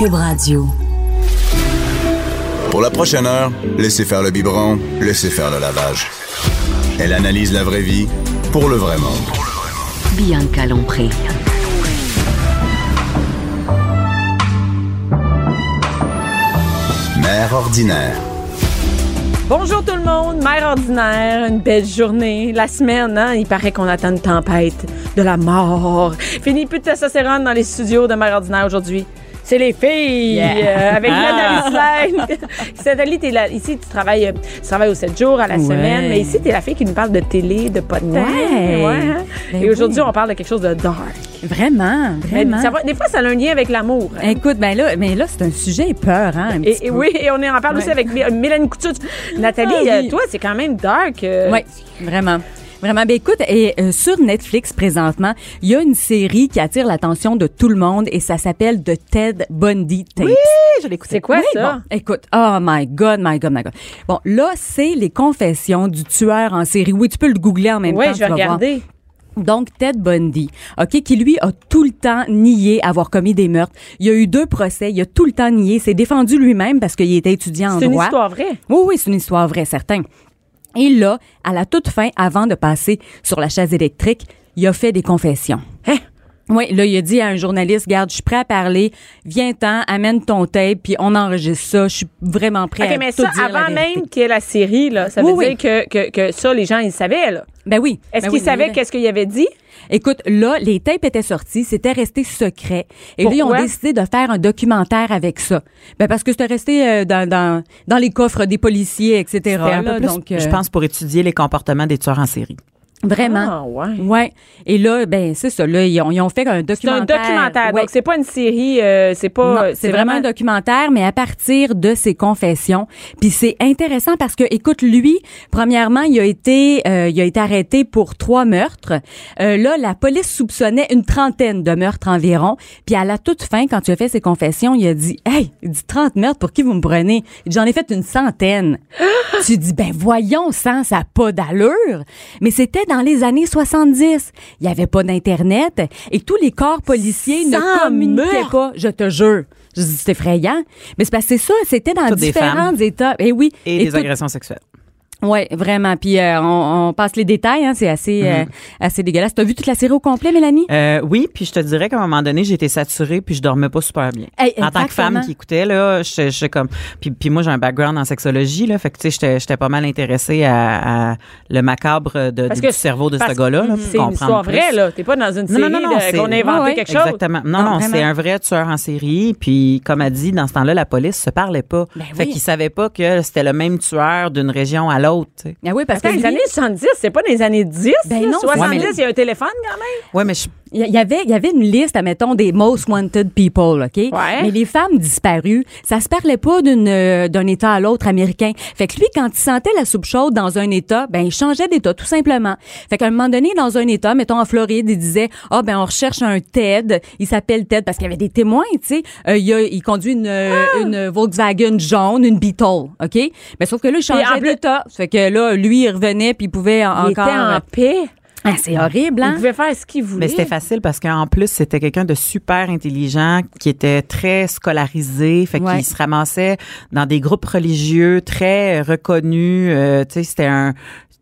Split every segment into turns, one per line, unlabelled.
Cube Radio.
Pour la prochaine heure, laissez faire le biberon, laissez faire le lavage. Elle analyse la vraie vie pour le vrai monde.
Bianca Lompré.
Mère ordinaire.
Bonjour tout le monde, mère ordinaire, une belle journée. La semaine, hein, il paraît qu'on attend une tempête de la mort. Fini plus de testostérone dans les studios de mère ordinaire aujourd'hui. C'est les filles euh, avec
Ah.
Nathalie Slide. Nathalie, t'es là, ici, tu travailles, euh, tu travailles aux 7 jours à la
Ouais.
semaine, mais ici, t'es la fille qui nous parle de télé, de podcast.
Ouais.
hein.
Ben
Et aujourd'hui,
oui.
on parle de quelque chose de dark.
Vraiment,
Mais
vraiment.
ça va- des fois, ça a un lien avec l'amour. hein.
Écoute, ben là, mais là, c'est un sujet peur, hein, un petit
Et, oui, et on en parle aussi avec Mé- Mélanie Couture. Nathalie,
Ah oui.
euh, toi, c'est quand même dark. euh,
Oui, vraiment. Vraiment. Ben écoute, et euh, sur Netflix présentement, il y a une série qui attire l'attention de tout le monde et ça s'appelle The Ted Bundy Tapes.
je l'écoute. C'est quoi
Oui,
ça?
bon, écoute, oh my God, my God, my God. Bon, là, c'est les confessions du tueur en série. Oui, tu peux le googler en même
Oui,
temps.
je
tu
vais
voir.
regarder.
Donc, Ted Bundy, OK, qui lui a tout le temps nié avoir commis des meurtres. Il y a eu deux procès, il a tout le temps nié, s'est défendu lui-même parce qu'il était étudiant en
C'est une
droit.
histoire vraie.
Oui, oui, c'est une histoire vraie, certain. Et là, à la toute fin, avant de passer sur la chaise électrique, il a fait des confessions.
Hein?
Oui, là, il a dit à un journaliste, garde, je suis prêt à parler, viens-t'en, amène ton tape, puis on enregistre ça, je suis vraiment prêt
OK,
à
mais
tout
ça,
dire
avant même qu'il y ait la série, là, ça
Oui,
veut
oui.
dire que, que, que ça, les gens, ils savaient, là.
Ben oui.
Est-ce
Ben
qu'ils
oui,
savaient qu'est-ce qu'il avait dit?
Écoute, là, les tapes étaient sorties, c'était resté secret. Et là, ils ont
Pourquoi?
décidé de faire un documentaire avec ça. Ben parce que c'était resté euh, dans, dans, dans les coffres des policiers, etc.
Un peu plus,
donc, euh,
je pense, pour étudier les comportements des tueurs en série.
Vraiment.
Ah, ouais.
Ouais. Et là, ben c'est ça. Là, ils ont, ils ont fait un
C'est
documentaire.
un documentaire.
Ouais.
Donc, c'est pas une série, euh, c'est pas.
Non, c'est vraiment un documentaire, mais à partir de ses confessions. Puis c'est intéressant parce que, écoute, lui, premièrement, il a été, euh, il a été arrêté pour trois meurtres. Euh, là, la police soupçonnait une trentaine de meurtres environ. Puis à la toute fin, quand tu as fait ses confessions, il a dit, hey, il dit 30 meurtres, pour qui vous me prenez J'en ai fait une centaine. tu dis, ben voyons, ça, ça a pas d'allure. Mais c'était dans les années 70. Il y avait pas d'internet et tous les corps policiers ne communiquaient pas, je te jure. Je dis, c'est effrayant. Mais c'est parce que c'est ça, c'était dans
Toutes
différents états. Et oui.
Et, des
tout-
agressions sexuelles.
Ouais, vraiment. Puis euh, on, on passe les détails, hein, c'est assez, euh, assez dégueulasse. T'as vu toute la série au complet, Mélanie?
Euh, oui, puis je te dirais qu'à un moment donné, été saturée puis je dormais pas super bien.
Hey,
en tant que femme
exactement.
qui écoutait là, j'étais j'étais comme puis, puis moi j'ai un background en sexologie là, fait que tu sais j'étais j'étais pas mal intéressée à, à le macabre de, du
que-
cerveau de ce gars-là là,
C'est une histoire
plus.
vraie, là. T'es pas dans une série
non, non, non,
de-
c'est-
qu'on a inventé
Ouais,
quelque chose.
Exactement. Non,
Non,
non,
vraiment.
c'est un vrai tueur en série. Puis, comme a dit, dans ce temps-là, la police se parlait pas.
Ben
fait
oui.
qu'ils savaient pas que c'était le même tueur d'une région à l'autre. Sais.
Ah oui, parce
Attends,
que
les
lui,
années 70, c'est pas les années 10.
Ben
là.
non,
70,
ouais, mais-
il y a un téléphone quand même.
Ouais, mais je,
il y avait, il y avait une liste, admettons, des most wanted people, OK?
Ouais.
Mais les femmes disparues, ça se parlait pas d'une, euh, d'un État à l'autre américain. Fait que lui, quand il sentait la soupe chaude dans un État, ben, il changeait d'État, tout simplement. Fait qu'à un moment donné, dans un État, mettons en Floride, il disait, ah, ben, on recherche un Ted. Il s'appelle Ted parce qu'il y avait des témoins, tu sais. Euh, il, a- il conduit une, euh,
Ah!
une Volkswagen jaune, une Beetle, OK? Mais sauf que là, il changeait d'État. Fait que là, lui, il revenait puis il pouvait
Il était
encore...
en paix.
Ah, c'est horrible,
Il
hein?
pouvait faire ce qu'il voulait.
Mais c'était facile parce qu'en plus, c'était quelqu'un de super intelligent qui était très scolarisé. Fait
Ouais.
qu'il se ramassait dans des groupes religieux très reconnus. Euh, tu sais, c'était un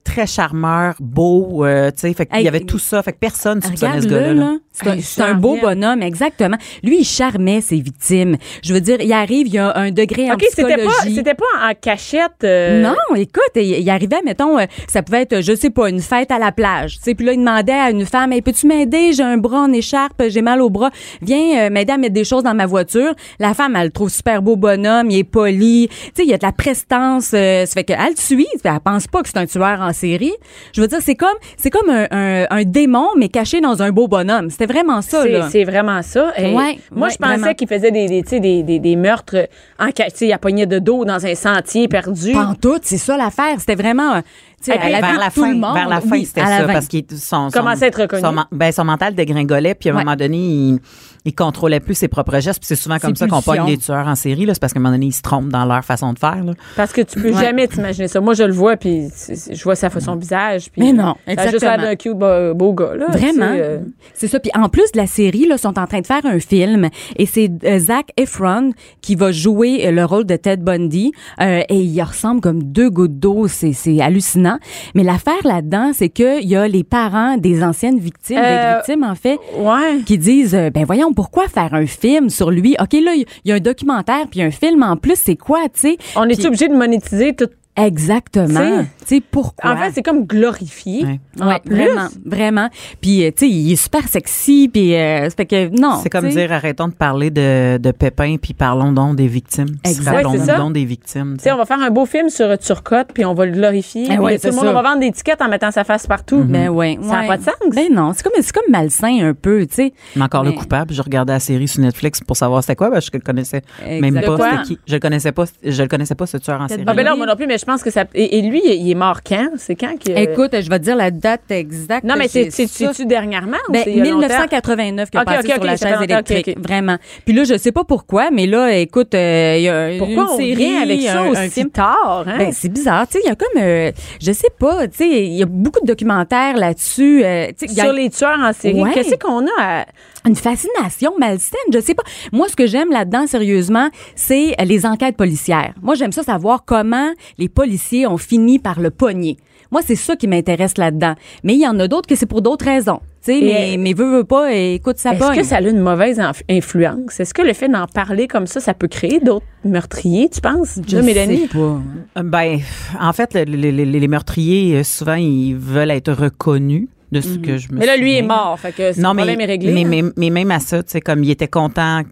très charmeur, beau. Euh, tu sais, fait qu'il
Hey,
y avait tout ça. Fait que personne soupçonnait ce gars-là. là.
C'est un,
Hey,
c'est un beau bonhomme, exactement. Lui, il charmait ses victimes. Je veux dire, il arrive, il y a un degré en
OK, c'était pas,
psychologie.
c'était pas en cachette. euh,
Non, écoute, il, il arrivait, mettons, euh, ça pouvait être, je sais pas, une fête à la plage. Tu sais, puis là, il demandait à une femme, hey, peux-tu m'aider? J'ai un bras en écharpe, j'ai mal au bras. Viens euh, m'aider à mettre des choses dans ma voiture. La femme, elle le trouve super beau bonhomme, il est poli. Tu sais, il y a de la prestance. euh, ça fait qu'elle le suit, elle pense pas que c'est un tueur en série. Je veux dire, c'est comme, c'est comme un, un, un démon, mais caché dans un beau bonhomme. C'était vraiment ça,
C'est-
là.
C'est vraiment ça. Et
Ouais,
moi,
ouais,
je pensais qu'il faisait des, des, des, des, des meurtres en il a pogné de dos dans un sentier perdu.
Pantoute, c'est ça l'affaire. C'était vraiment,
puis,
à la
vers la
tout
fin,
le monde.
vers la fin,
Oui,
c'était ça,
fin.
parce qu'il son, son,
Commençait à être reconnu.
Son, ben, son mental dégringolait, puis à un
Ouais.
moment donné, il, il contrôlait plus ses propres gestes. Puis c'est souvent comme ça qu'on pogne les tueurs en série, là. C'est parce qu'à un moment donné, ils se trompent dans leur façon de faire, là.
Parce que tu peux
Ouais.
jamais t'imaginer ça. Moi, je le vois, puis je vois sa son visage. Puis
Mais non,
Ça a juste
exactement.
l'air d'un cute beau, beau gars, là.
Vraiment.
tu sais, euh.
C'est ça. Puis en plus de la série, là, sont en train de faire un film et c'est euh, Zac Efron qui va jouer euh, le rôle de Ted Bundy euh, et il ressemble comme deux gouttes d'eau. C'est, c'est hallucinant. Mais l'affaire là-dedans, c'est que il y a les parents des anciennes victimes,
Euh,
des victimes en fait,
Ouais.
qui disent euh, ben voyons pourquoi faire un film sur lui ok là il y a un documentaire puis un film en plus c'est quoi tu sais?
On est obligé de monétiser tout.
Exactement tu sais? Pourquoi?
En fait, c'est comme glorifié.
Ouais.
En
Ouais,
plus.
vraiment, vraiment. Puis, euh, tu sais, il est super sexy, puis euh, fait que non.
C'est comme dire, arrêtons de parler de, de Pépin, puis parlons donc des victimes.
Exact.
Rappelons
Ouais, c'est ça.
donc des victimes.
Tu sais, on va faire un beau film sur Turcotte, puis on va le glorifier.
Eh ouais,
tout le monde on va vendre des tickets en mettant sa face partout.
Ben ouais,
Ça a
ouais.
pas de sens.
Ben non, c'est comme c'est comme malsain un peu, tu sais.
Mais encore le coupable, je regardais la série sur Netflix pour savoir c'était quoi, ben, je le connaissais même
Exactement.
pas qui? Je le connaissais pas, je le connaissais pas ce tueur en série.
Ah ben là,
Oui.
moi non plus, mais je pense que ça. Et, et lui, il est mort quand? C'est quand que.
Écoute, je vais te dire la date exacte.
Non, mais c'est-tu dernièrement ou
Ben,
longtemps?
1989 qui a
Ok,
passé
ok,
sur
ok,
la chaise électrique, vraiment. Puis là, je sais pas pourquoi, mais là, écoute, euh, il y a
Pourquoi
une
on
série,
avec ça
un,
aussi
un
tard? Hein?
Ben, c'est bizarre, tu sais, il y a comme, euh, je sais pas, tu sais, il y a beaucoup de documentaires là-dessus. euh,
Sur les tueurs en série,
Ouais.
qu'est-ce qu'on a à.
Une fascination malsaine, je sais pas. Moi, ce que j'aime là-dedans, sérieusement, c'est les enquêtes policières. Moi, j'aime ça savoir comment les policiers ont fini par le pogner. Moi, c'est ça qui m'intéresse là-dedans. Mais il y en a d'autres que c'est pour d'autres raisons. Tu sais,
Et-
mais, mais veux, veux pas, et écoute, ça
Est-ce que ça a une mauvaise inf- influence? Est-ce que le fait d'en parler comme ça, ça peut créer d'autres meurtriers, tu penses?
Je
Mélanie?
sais pas.
Ben, en fait, le- le- le- les meurtriers, euh, souvent, ils veulent être reconnus de ce que je me
Mhm. Mais là, lui est mort, fait que
Non, mais,
problème est réglé.
mais, mais, mais même à ça, tu sais, comme il était content,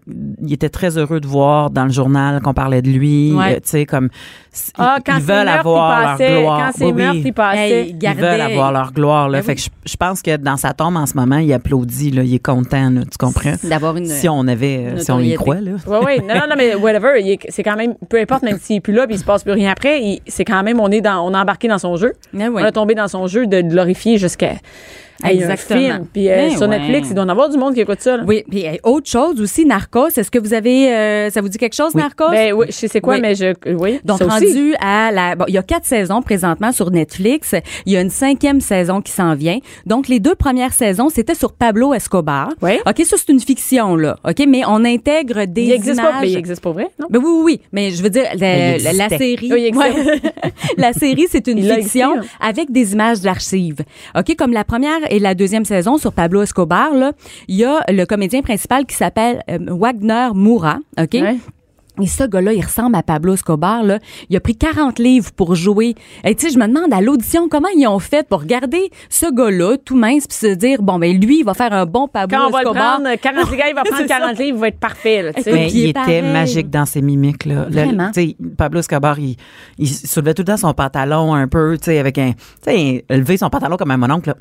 il était très heureux de voir dans le journal qu'on parlait de lui,
Ouais.
euh, tu sais, comme
Ah,
ils,
quand
ils
c'est
veulent avoir
il
leur gloire.
Quand c'est
Oui,
meurtre,
oui.
il passait.
Hey,
Ils veulent avoir leur gloire. Là.
Ben
fait
oui.
que je, je pense que dans sa tombe en ce moment, il applaudit. Là, il est content. Là, tu comprends?
D'avoir une.
Si on avait, euh, si on y croit, là.
Oui, oui. Non, non, non, mais whatever. est- C'est quand même, peu importe, même s'il est plus là puis il se passe plus rien après, c'est quand même, on est dans, on est embarqué dans son jeu.
Oui.
On a tombé dans son jeu de glorifier jusqu'à. Hey, un
Exactement.
film. Puis euh,
Ben
sur
ouais.
Netflix, il doit y en avoir du monde qui écoute ça. là.
Oui, puis hey, autre chose aussi, Narcos. Est-ce que vous avez, euh, ça vous dit quelque chose,
Oui.
Narcos?
Ben oui, je sais c'est quoi,
Oui.
mais je. Oui.
Donc,
ça aussi.
rendu à la. Bon, il y a quatre saisons présentement sur Netflix. Il y a une cinquième saison qui s'en vient. Donc, les deux premières saisons, c'était sur Pablo Escobar.
Oui.
OK, ça, c'est une fiction, là. OK, mais on intègre des
Il existe
images.
pas, mais il existe pas vrai, non?
Ben oui, oui, oui. Mais je veux dire, la,
existait.
série.
Oui, il existe.
Ouais. la série, c'est une
Il
fiction
existé,
avec des images d'archives. OK, comme la première et la deuxième saison sur Pablo Escobar, il y a le comédien principal qui s'appelle euh, Wagner Moura. OK? Et ce gars-là, il ressemble à Pablo Escobar. Là. Il a pris 40 livres pour jouer. Et tu sais, je me demande à l'audition comment ils ont fait pour regarder ce gars-là tout mince puis se dire bon ben lui, il va faire un bon Pablo
Quand on va le
Escobar.
prendre, 40 gars, il va prendre
C'est ça.
40 livres, il va être parfait, là, tu sais.
Écoute,
Mais
il
était
pareil.
magique dans ses mimiques. Là.
Vraiment.
tu sais, Pablo Escobar, il, il soulevait tout le temps son pantalon un peu, tu sais, avec un... Tu sais, lever son pantalon comme un mononcle. là.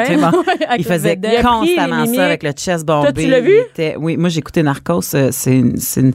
Ouais,
Tu sais, bon, il faisait constamment ça avec le chest bombé.
Toi, tu l'as vu?
Était- oui, moi j'ai écouté Narcos. euh, C'est une- c'est une-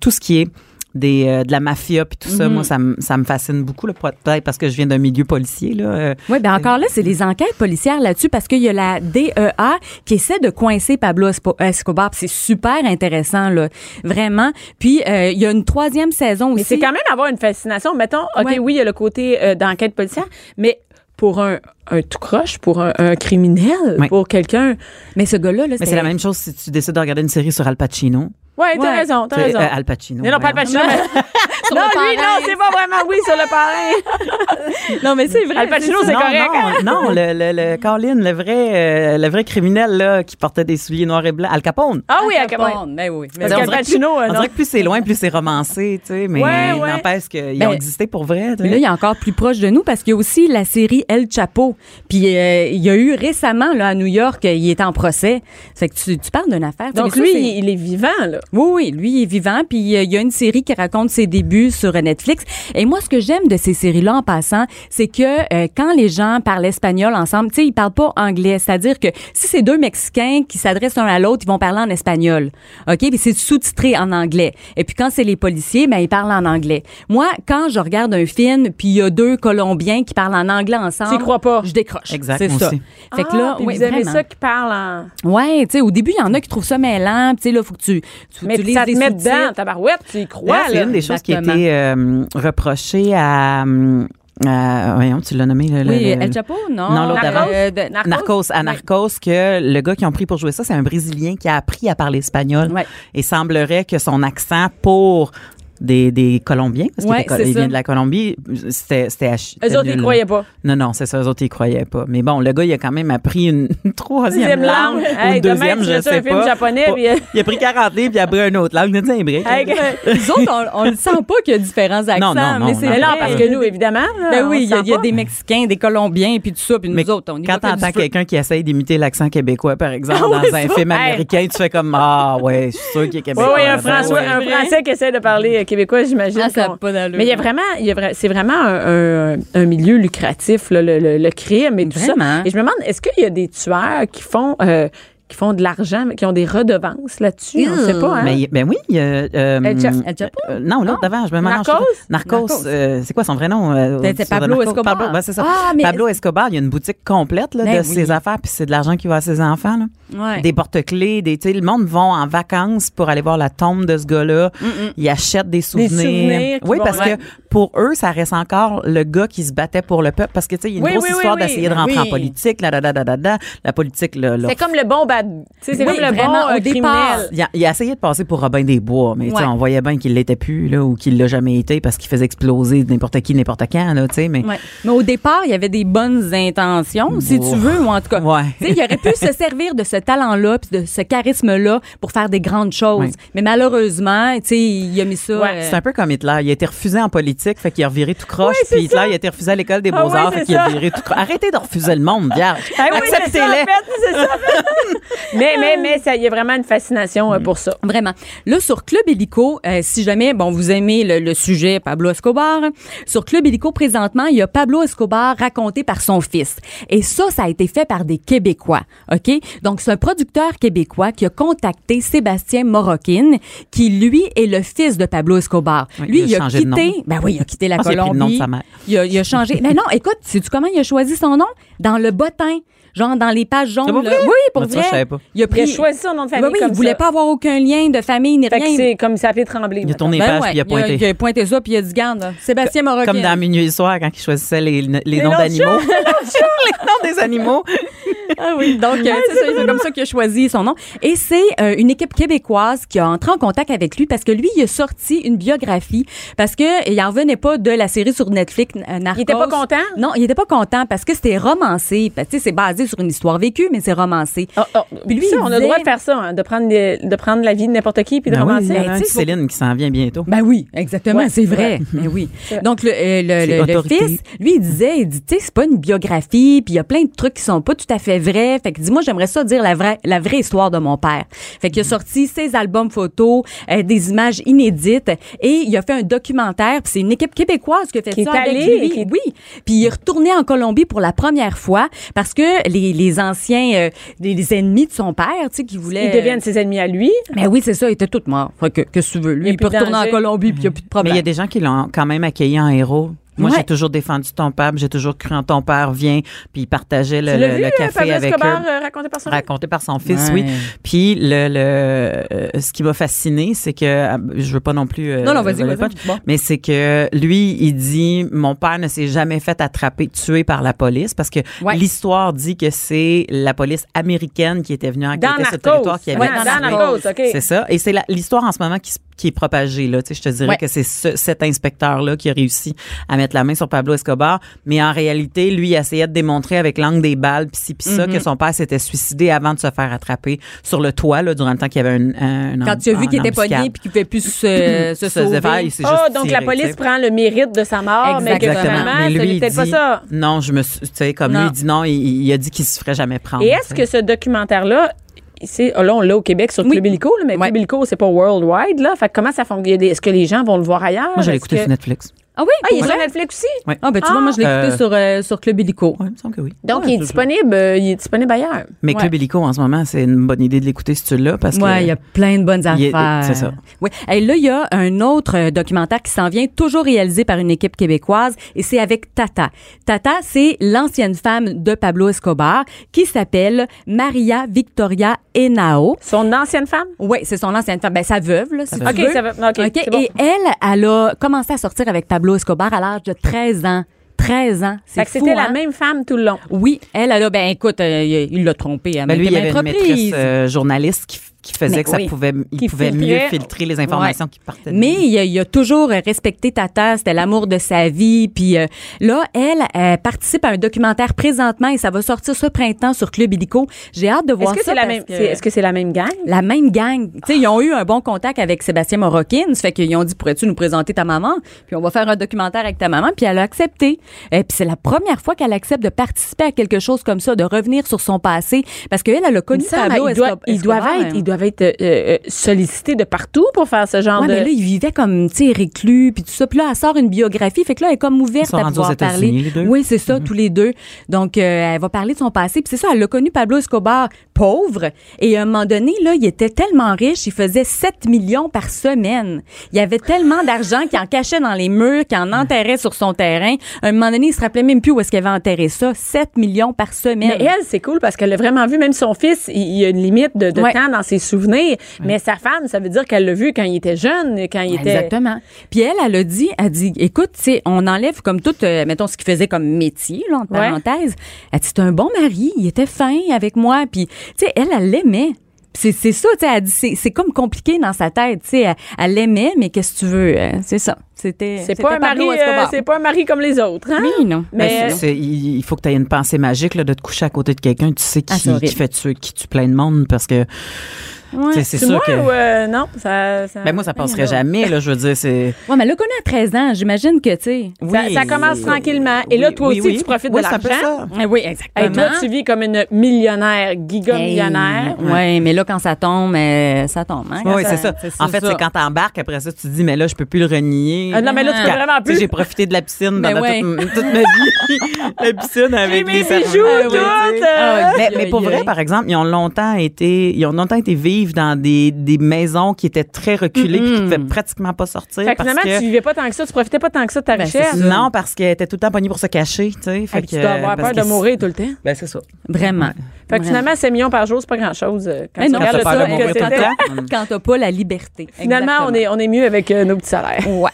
tout ce qui est des, euh, de la mafia puis tout ça.
Mhm.
Moi, ça, me- ça me fascine beaucoup, là, peut-être parce que je viens d'un milieu policier. Là, euh,
Oui, ben encore là, c'est les enquêtes policières là-dessus parce qu'il y a la DEA qui essaie de coincer Pablo Espo- Escobar. C'est super intéressant, là. Vraiment. Puis, euh, il y a une troisième saison aussi.
Mais c'est quand même avoir une fascination. Mettons, OK,
Ouais.
oui, il y a le côté euh, d'enquête policière, mais pour un, un tout croche, pour un, un criminel,
Oui.
pour quelqu'un.
Mais ce gars-là, là,
mais c'est la même chose si tu décides de regarder une série sur Al Pacino.
Ouais, t'as
Ouais.
raison, t'as raison.
euh, Al Pacino.
mais non, pas
voyons.
Pacino. mais- non, lui,
parrain.
non, c'est pas vraiment oui sur le parrain.
Non, mais c'est vrai.
Al Pacino, c'est correct.
Non, non, le, le, le Colin, le vrai, euh, le vrai criminel là, qui portait des souliers noirs et blancs, Al Capone.
Ah oui,
Al
Capone.
Capone, Ben oui. Mais
qu'Al
dirait que
Pacino, euh,
On
non.
dirait que plus c'est loin, plus c'est romancé, tu sais, mais
Ouais, ouais.
n'empêche qu'ils
Ben,
ont existé pour vrai.
Mais là, il a encore plus proche de nous parce qu'il y a aussi la série El Chapo. Puis euh, il y a eu récemment là à New York, euh, il est en procès. C'est que tu, tu parles d'une affaire.
Donc
mais
lui, il est vivant, là.
Oui, oui, lui il est vivant. Puis euh, il y a une série qui raconte ses débuts sur euh, Netflix. Et moi, ce que j'aime de ces séries-là en passant, c'est que euh, quand les gens parlent espagnol ensemble, tu sais, ils parlent pas anglais. C'est-à-dire que si c'est deux Mexicains qui s'adressent l'un à l'autre, ils vont parler en espagnol. OK? Puis c'est sous-titré en anglais. Et puis quand c'est les policiers, ben ils parlent en anglais. Moi, quand je regarde un film, puis il y a deux Colombiens qui parlent en anglais ensemble,
crois pas?
je décroche.
Exact,
C'est ça.
aussi.
Fait que là,
Ah,
oui,
vous avez
vraiment.
ça qui parle en.
Ouais, tu sais, au début, il y en a qui trouvent ça mêlant. Tu sais, là, faut que tu, tu
Mais
utilises
ça te met dedans, tabarouette, tu y crois,
c'est une des choses qui a été euh, reprochée à, euh, voyons, tu l'as nommé. le-
Oui,
le-
El Chapo, non?
Non, l'autre
Narcos?
d'avant.
Euh,
Narcos?
Narcos, à. Narcos, que le gars qui ont pris pour jouer ça, c'est un Brésilien qui a appris à parler espagnol.
Ouais.
Et semblerait que son accent pour des, des Colombiens, parce
Ouais,
qu'il il vient de la Colombie, c'était chi-
Eux autres, ils croyaient pas.
Non, non, c'est ça, eux autres, ils croyaient pas. Mais bon, le gars, il a quand même appris une troisième
Deuxième
langue,
langue.
ou
Hey,
une
demain,
deuxième,
tu
je sais
un film
pas.
japonais, puis, euh,
Il a pris 40 livres, puis il a appris une autre langue. Il a dit un break.
Hey,
Les autres, on, le sent pas qu'il y a différents accents,
Non, non, non,
mais c'est vrai.
parce que nous, évidemment. là,
Ben oui, il y a, y des Mexicains, des Colombiens, puis tout ça, puis nous autres, on
quand t'entends quelqu'un qui essaye d'imiter l'accent québécois, par exemple,
Ah
dans un film américain, tu fais comme Ah, ouais, je suis sûr qu'il est québécois.
oui, un, Français qui essaie de parler québécois, j'imagine.
Ah, ça pas d'allure.
Mais il y a vraiment, il y a vra- c'est vraiment un, un- un milieu lucratif, là, le, le- le crime et tout
Vraiment?
ça. Et je me demande, est-ce qu'il y a des tueurs qui font, euh, qui font de l'argent, mais qui ont des redevances là-dessus? On ne sait pas, hein?
Mais, ben oui, a, euh,
El Cha-
El Chapo?
euh, non, l'autre d'avant, je me mélange.
Narcos?
Narcos, euh, c'est quoi son vrai nom? euh,
Ben, c'est Pablo
Narcos?
Escobar.
Pablo, ben, c'est ça.
Ah, mais-
Pablo Escobar, il y a une boutique complète là,
Ben
de
oui.
ses affaires, puis c'est de l'argent qui va à ses enfants. Là.
Ouais.
Des porte-clés, des, le monde vont en vacances pour aller voir la tombe de ce gars-là. Ils achètent des souvenirs.
souvenirs qui
oui, parce que pour eux, ça reste encore le gars qui se battait pour le peuple. Parce que, tu sais, il y a une
Oui,
grosse
oui,
histoire d'essayer de rentrer en politique. La, politique, là,
C'est comme le bon bad. tu sais, C'est
Oui,
comme le
vraiment,
bon
au
euh,
départ.
criminel.
il a, il a essayé de passer pour Robin des Bois, mais
Ouais.
on voyait bien qu'il l'était plus là, ou qu'il l'a jamais été parce qu'il faisait exploser n'importe qui, n'importe quand. Là, tu sais, mais
Ouais. Mais au départ, il y avait des bonnes intentions, si
Oh.
tu veux, ou en tout cas.
Ouais.
Tu sais, il aurait pu se servir de ce talent-là, puis de ce charisme-là pour faire des grandes choses.
Ouais.
Mais malheureusement, tu sais, il a mis ça.
Ouais,
euh,
c'est un peu comme Hitler. Il a été refusé en politique, fait qu'il a reviré tout croche.
Oui,
puis Hitler,
ça.
il a été refusé à l'école des
Ah
beaux-arts, fait qu'il a
ça.
viré tout croche. Arrêtez de refuser le monde, vierge. Acceptez-les.
Mais, mais, mais, ça, il y a vraiment une fascination euh, pour ça.
Vraiment. Là, sur Club Illico, euh, si jamais, bon, vous aimez le, le sujet Pablo Escobar, sur Club Illico, présentement, il y a Pablo Escobar raconté par son fils. Et ça, ça a été fait par des Québécois, OK? Donc, c'est un producteur québécois qui a contacté Sébastien Morockin, qui, lui, est le fils de Pablo Escobar.
Oui,
lui,
il a
il a
changé de nom.
quitté, ben oui, il a quitté la
Je pense qu'il a pris le nom de
Colombie.
sa mère.
Il a, il a changé. Mais non, écoute, sais-tu comment il a choisi son nom? Dans le bottin. Genre dans les pages jaunes. Là. Oui, pour vrai.
je savais pas.
Il a
Il
pris.
a choisi son nom de famille
Oui, oui,
comme
il voulait
ça.
pas avoir aucun lien de famille ni
Fait que
rien.
c'est comme il s'appelait Tremblay.
Il a tourné
Ben
page,
ouais,
puis il a pointé.
Il a, pointé ça, puis il a dit, garde, Sébastien Moroccan.
Comme dans Minuit et Soir, quand il choisissait les, les, noms
noms
d'animaux. les noms des animaux.
Ah oui, donc euh, c'est comme ça qu'il a choisi son nom. Et c'est euh, une équipe québécoise qui a entré en contact avec lui parce que lui, il a sorti une biographie parce que il en revenait pas de la série sur Netflix euh, Narcos.
Il était pas content?
Non, il était pas content parce que c'était romancé. Parce que tu sais, c'est basé sur une histoire vécue, mais c'est romancé.
Oh, oh,
Puis lui,
ça, on a le droit de faire ça, hein, de, prendre les- de prendre la vie de n'importe qui puis de
Ben oui,
romancer.
il y en a un
tu sais,
qui Céline qui s'en vient bientôt.
Ben oui, exactement,
Ouais,
c'est vrai. Ben oui. Donc le, euh, le,
C'est
le- le
autorité.
fils, lui, il disait, il dit, tu sais, c'est pas une biographie, puis il y a plein de trucs qui sont pas tout à fait vrais. Fait que dis moi, j'aimerais ça dire la vraie, la vraie histoire de mon père. Fait qu'il a sorti ses albums photos, euh, des images inédites, et il a fait un documentaire. Puis c'est une équipe québécoise qui a fait
Qui
ça
est
avec
allée,
lui.
qui-
Oui. Puis il est retourné en Colombie pour la première fois parce que les, les anciens, euh, les, ennemis de son père, tu sais, qui voulaient
Ils deviennent ses ennemis à lui.
mais oui, c'est ça, ils étaient tous morts. Fait que, qu'est-ce que tu veux? Lui,
Il
il, peut retourner en. Colombie, puis il n'y a plus de
Mais
problème.
il y a des gens qui l'ont quand même accueilli en héros. Moi,
Ouais.
j'ai toujours défendu ton père, j'ai toujours cru en ton père, viens, puis il partageait le, le-
vu,
le
euh,
café avec
Escobar
eux.
euh, raconté par son
raconté par son fils,
Ouais.
oui. Puis le, le euh, ce qui m'a fasciné, c'est que euh, je veux pas non plus
Non, non, vas-y,
punch,
Bon.
mais c'est que lui, il dit mon père ne s'est jamais fait attraper, tuer par la police parce que
Ouais.
l'histoire dit que c'est la police américaine qui était venue enquêter
Dans Narcos.
territoire qui avait
Ouais,
dans
dans
tué.
Narcos, OK.
C'est ça. Et c'est l'histoire en ce moment qui, se- qui est propagée. Là. Tu sais, je te dirais
Ouais.
que c'est ce- cet inspecteur-là qui a réussi à mettre la main sur Pablo Escobar. Mais en réalité, lui, il essayait de démontrer avec l'angle des balles, puis ci, puis ça,
Mm-hmm.
que son père s'était suicidé avant de se faire attraper sur le toit, là, durant le temps qu'il y avait un, un,
Quand tu as vu qu'il était pogné puis qu'il ne pouvait plus se, se
Se faisait faire,
sauver.
il s'est
Oh,
juste
donc
tiré,
la police prend le mérite de sa mort, mais que
Exactement.
finalement,
Mais lui, il
pas ça.
non, je me suis, tu sais, comme
Non.
lui, il dit non, il, il a dit qu'il se ferait jamais prendre.
Et est-ce que ce documentaire-là, c'est, oh, là, on l'a au Québec sur
Oui.
Club Illico, là, mais
Ouais.
Club Illico, c'est pas worldwide, là. Fait que comment ça fonctionne? Est-ce que les gens vont le voir ailleurs?
Moi,
Est-ce
écouté
que-
sur Netflix.
Ah oui?
Ah, il est sur? Netflix aussi?
Ah, ben tu vois, moi, je l'ai écouté
Euh,
sur, euh, sur Club Illico.
Oui, il me semble que oui.
Donc,
Ouais,
il est disponible, euh, il est disponible ailleurs.
Mais
Ouais.
Club Illico, en ce moment, c'est une bonne idée de l'écouter si tu l'as parce que.
Ouais, il y a plein de bonnes affaires.
c'est ça.
Oui. Et là, il y a un autre documentaire qui s'en vient, toujours réalisé par une équipe québécoise, et c'est avec Tata. Tata, c'est l'ancienne femme de Pablo Escobar, qui s'appelle Maria Victoria Henao.
Son ancienne femme?
Oui, c'est son ancienne femme. Ben, sa veuve, là, si tu
veuve.
OK, ça. OK,
OK,
c'est bon.
Et elle, elle a commencé à sortir avec Pablo Escobar à l'âge de 13 ans. 13 ans. C'est fou,
c'était la
hein?
même femme tout le long.
Oui, elle, elle a, ben écoute, euh, il l'a trompée à
Ben, lui, il y avait une maîtresse euh, journaliste qui, qui faisait
Mais
que ça
oui.
pouvait, il
Qui
pouvait
filtrait.
mieux filtrer les informations qui partaient. de
Mais il a, il a toujours respecté Tata, c'était l'amour de sa vie. Puis euh, là, elle, elle participe à un documentaire présentement et ça va sortir ce printemps sur Club Illico. J'ai hâte de voir
Est-ce que
ça.
c'est la même,
que-
est-ce que c'est la même gang?
la même gang. Tu sais, ils ont eu un bon contact avec Sébastien Morokine. Ça fait qu'ils ont dit, pourrais-tu nous présenter ta maman? Puis on va faire un documentaire avec ta maman. Puis elle a accepté. Et puis c'est la première fois qu'elle accepte de participer à quelque chose comme ça, de revenir sur son passé. Parce qu'elle, elle a
Il
connu Pablo Escobar-
ils doivent Ils doivent être euh, euh, sollicités de partout pour faire ce genre
Ouais,
de.
mais là, il vivait comme, tu sais, reclus, puis tout ça. Puis là, elle sort une biographie. Fait que là, elle est comme ouverte
Ils sont
à pouvoir parler.
les deux.
Oui, c'est ça, tous les deux. Donc, euh, elle va parler de son passé. Puis c'est ça, elle a connu Pablo Escobar pauvre. Et à un moment donné, là, il était tellement riche, il faisait 7 millions par semaine. Il y avait tellement d'argent qu'il en cachait dans les murs, qu'il en enterrait sur son terrain. À un moment donné, il se rappelait même plus où est-ce qu'il avait enterré ça. 7 millions par semaine.
Mais elle, c'est cool parce qu'elle l'a vraiment vu. Même son fils, il il y a une limite de, de
Ouais.
temps dans ses souvenirs. Mais sa femme, ça veut dire qu'elle l'a vu quand il était jeune, quand il était.
Exactement. Puis elle, elle a dit, elle dit, écoute, tu sais, on enlève comme tout, euh, mettons ce qu'il faisait comme métier, là, entre parenthèses. Elle dit, c'est un bon mari, il était fin avec moi. Puis, tu sais, elle, elle l'aimait. C'est c'est ça, tu sais, elle dit, c'est c'est comme compliqué dans sa tête, tu sais, elle- elle l'aimait, mais qu'est-ce que tu veux, euh, c'est ça. C'était
C'est pas un mari, euh, c'est pas un mari comme les autres, hein?
Oui, non.
Ben,
Mais
c'est- c'est- il faut que tu aies une pensée magique là, de te coucher à côté de quelqu'un, tu sais,
Ah,
qui, qui fait tuer, qui tue plein de monde parce que
Ouais.
c'est sûr
moi
que.
ou euh, non? Ça, ça-
Ben moi, ça passerait jamais, là, je veux dire, c'est.
Ouais, mais elle l'a connu à 13 ans, j'imagine que, tu sais.
Ça, ça commence tranquillement. Et là, toi
Oui,
aussi,
oui.
tu profites
Oui,
de l'argent.
ça.
Eh Oui, exactement.
toi, tu vis comme une millionnaire, giga millionnaire.
Hey, ouais, mais là, quand ça tombe, euh, ça tombe, hein,
Oui, c'est ça. En fait, c'est quand t'embarques, après ça, tu te dis, mais là, je peux plus le renier.
Ah, non, mais là, tu peux
Quand-
vraiment plus.
J'ai profité de la piscine pendant toute, ma vie. la piscine avec
mes
les
bijoux,
Ah, oui,
tout,
mais, pour vrai, par exemple, ils ont longtemps été, ils ont longtemps été vivre dans des, des maisons qui étaient très reculées puis qui pouvaient pratiquement pas sortir.
Fait que
parce
finalement,
que-
tu vivais pas tant que ça, tu profitais pas tant que ça de ta
Ben, c'est
richesse.
non, parce qu'elle était tout le temps pognée pour se cacher, tu sais. Fait
puis tu dois avoir
parce
peur de mourir tout le temps.
Ben, c'est ça.
Vraiment.
Fait que finalement, 7 millions par jour, c'est pas grand-chose. euh, Quand tu
non,
regardes
c'est ça,
que
tout le temps.
Quand t'as pas la liberté.
Finalement, on est, on est mieux avec euh, nos petits salaires.
Ouais.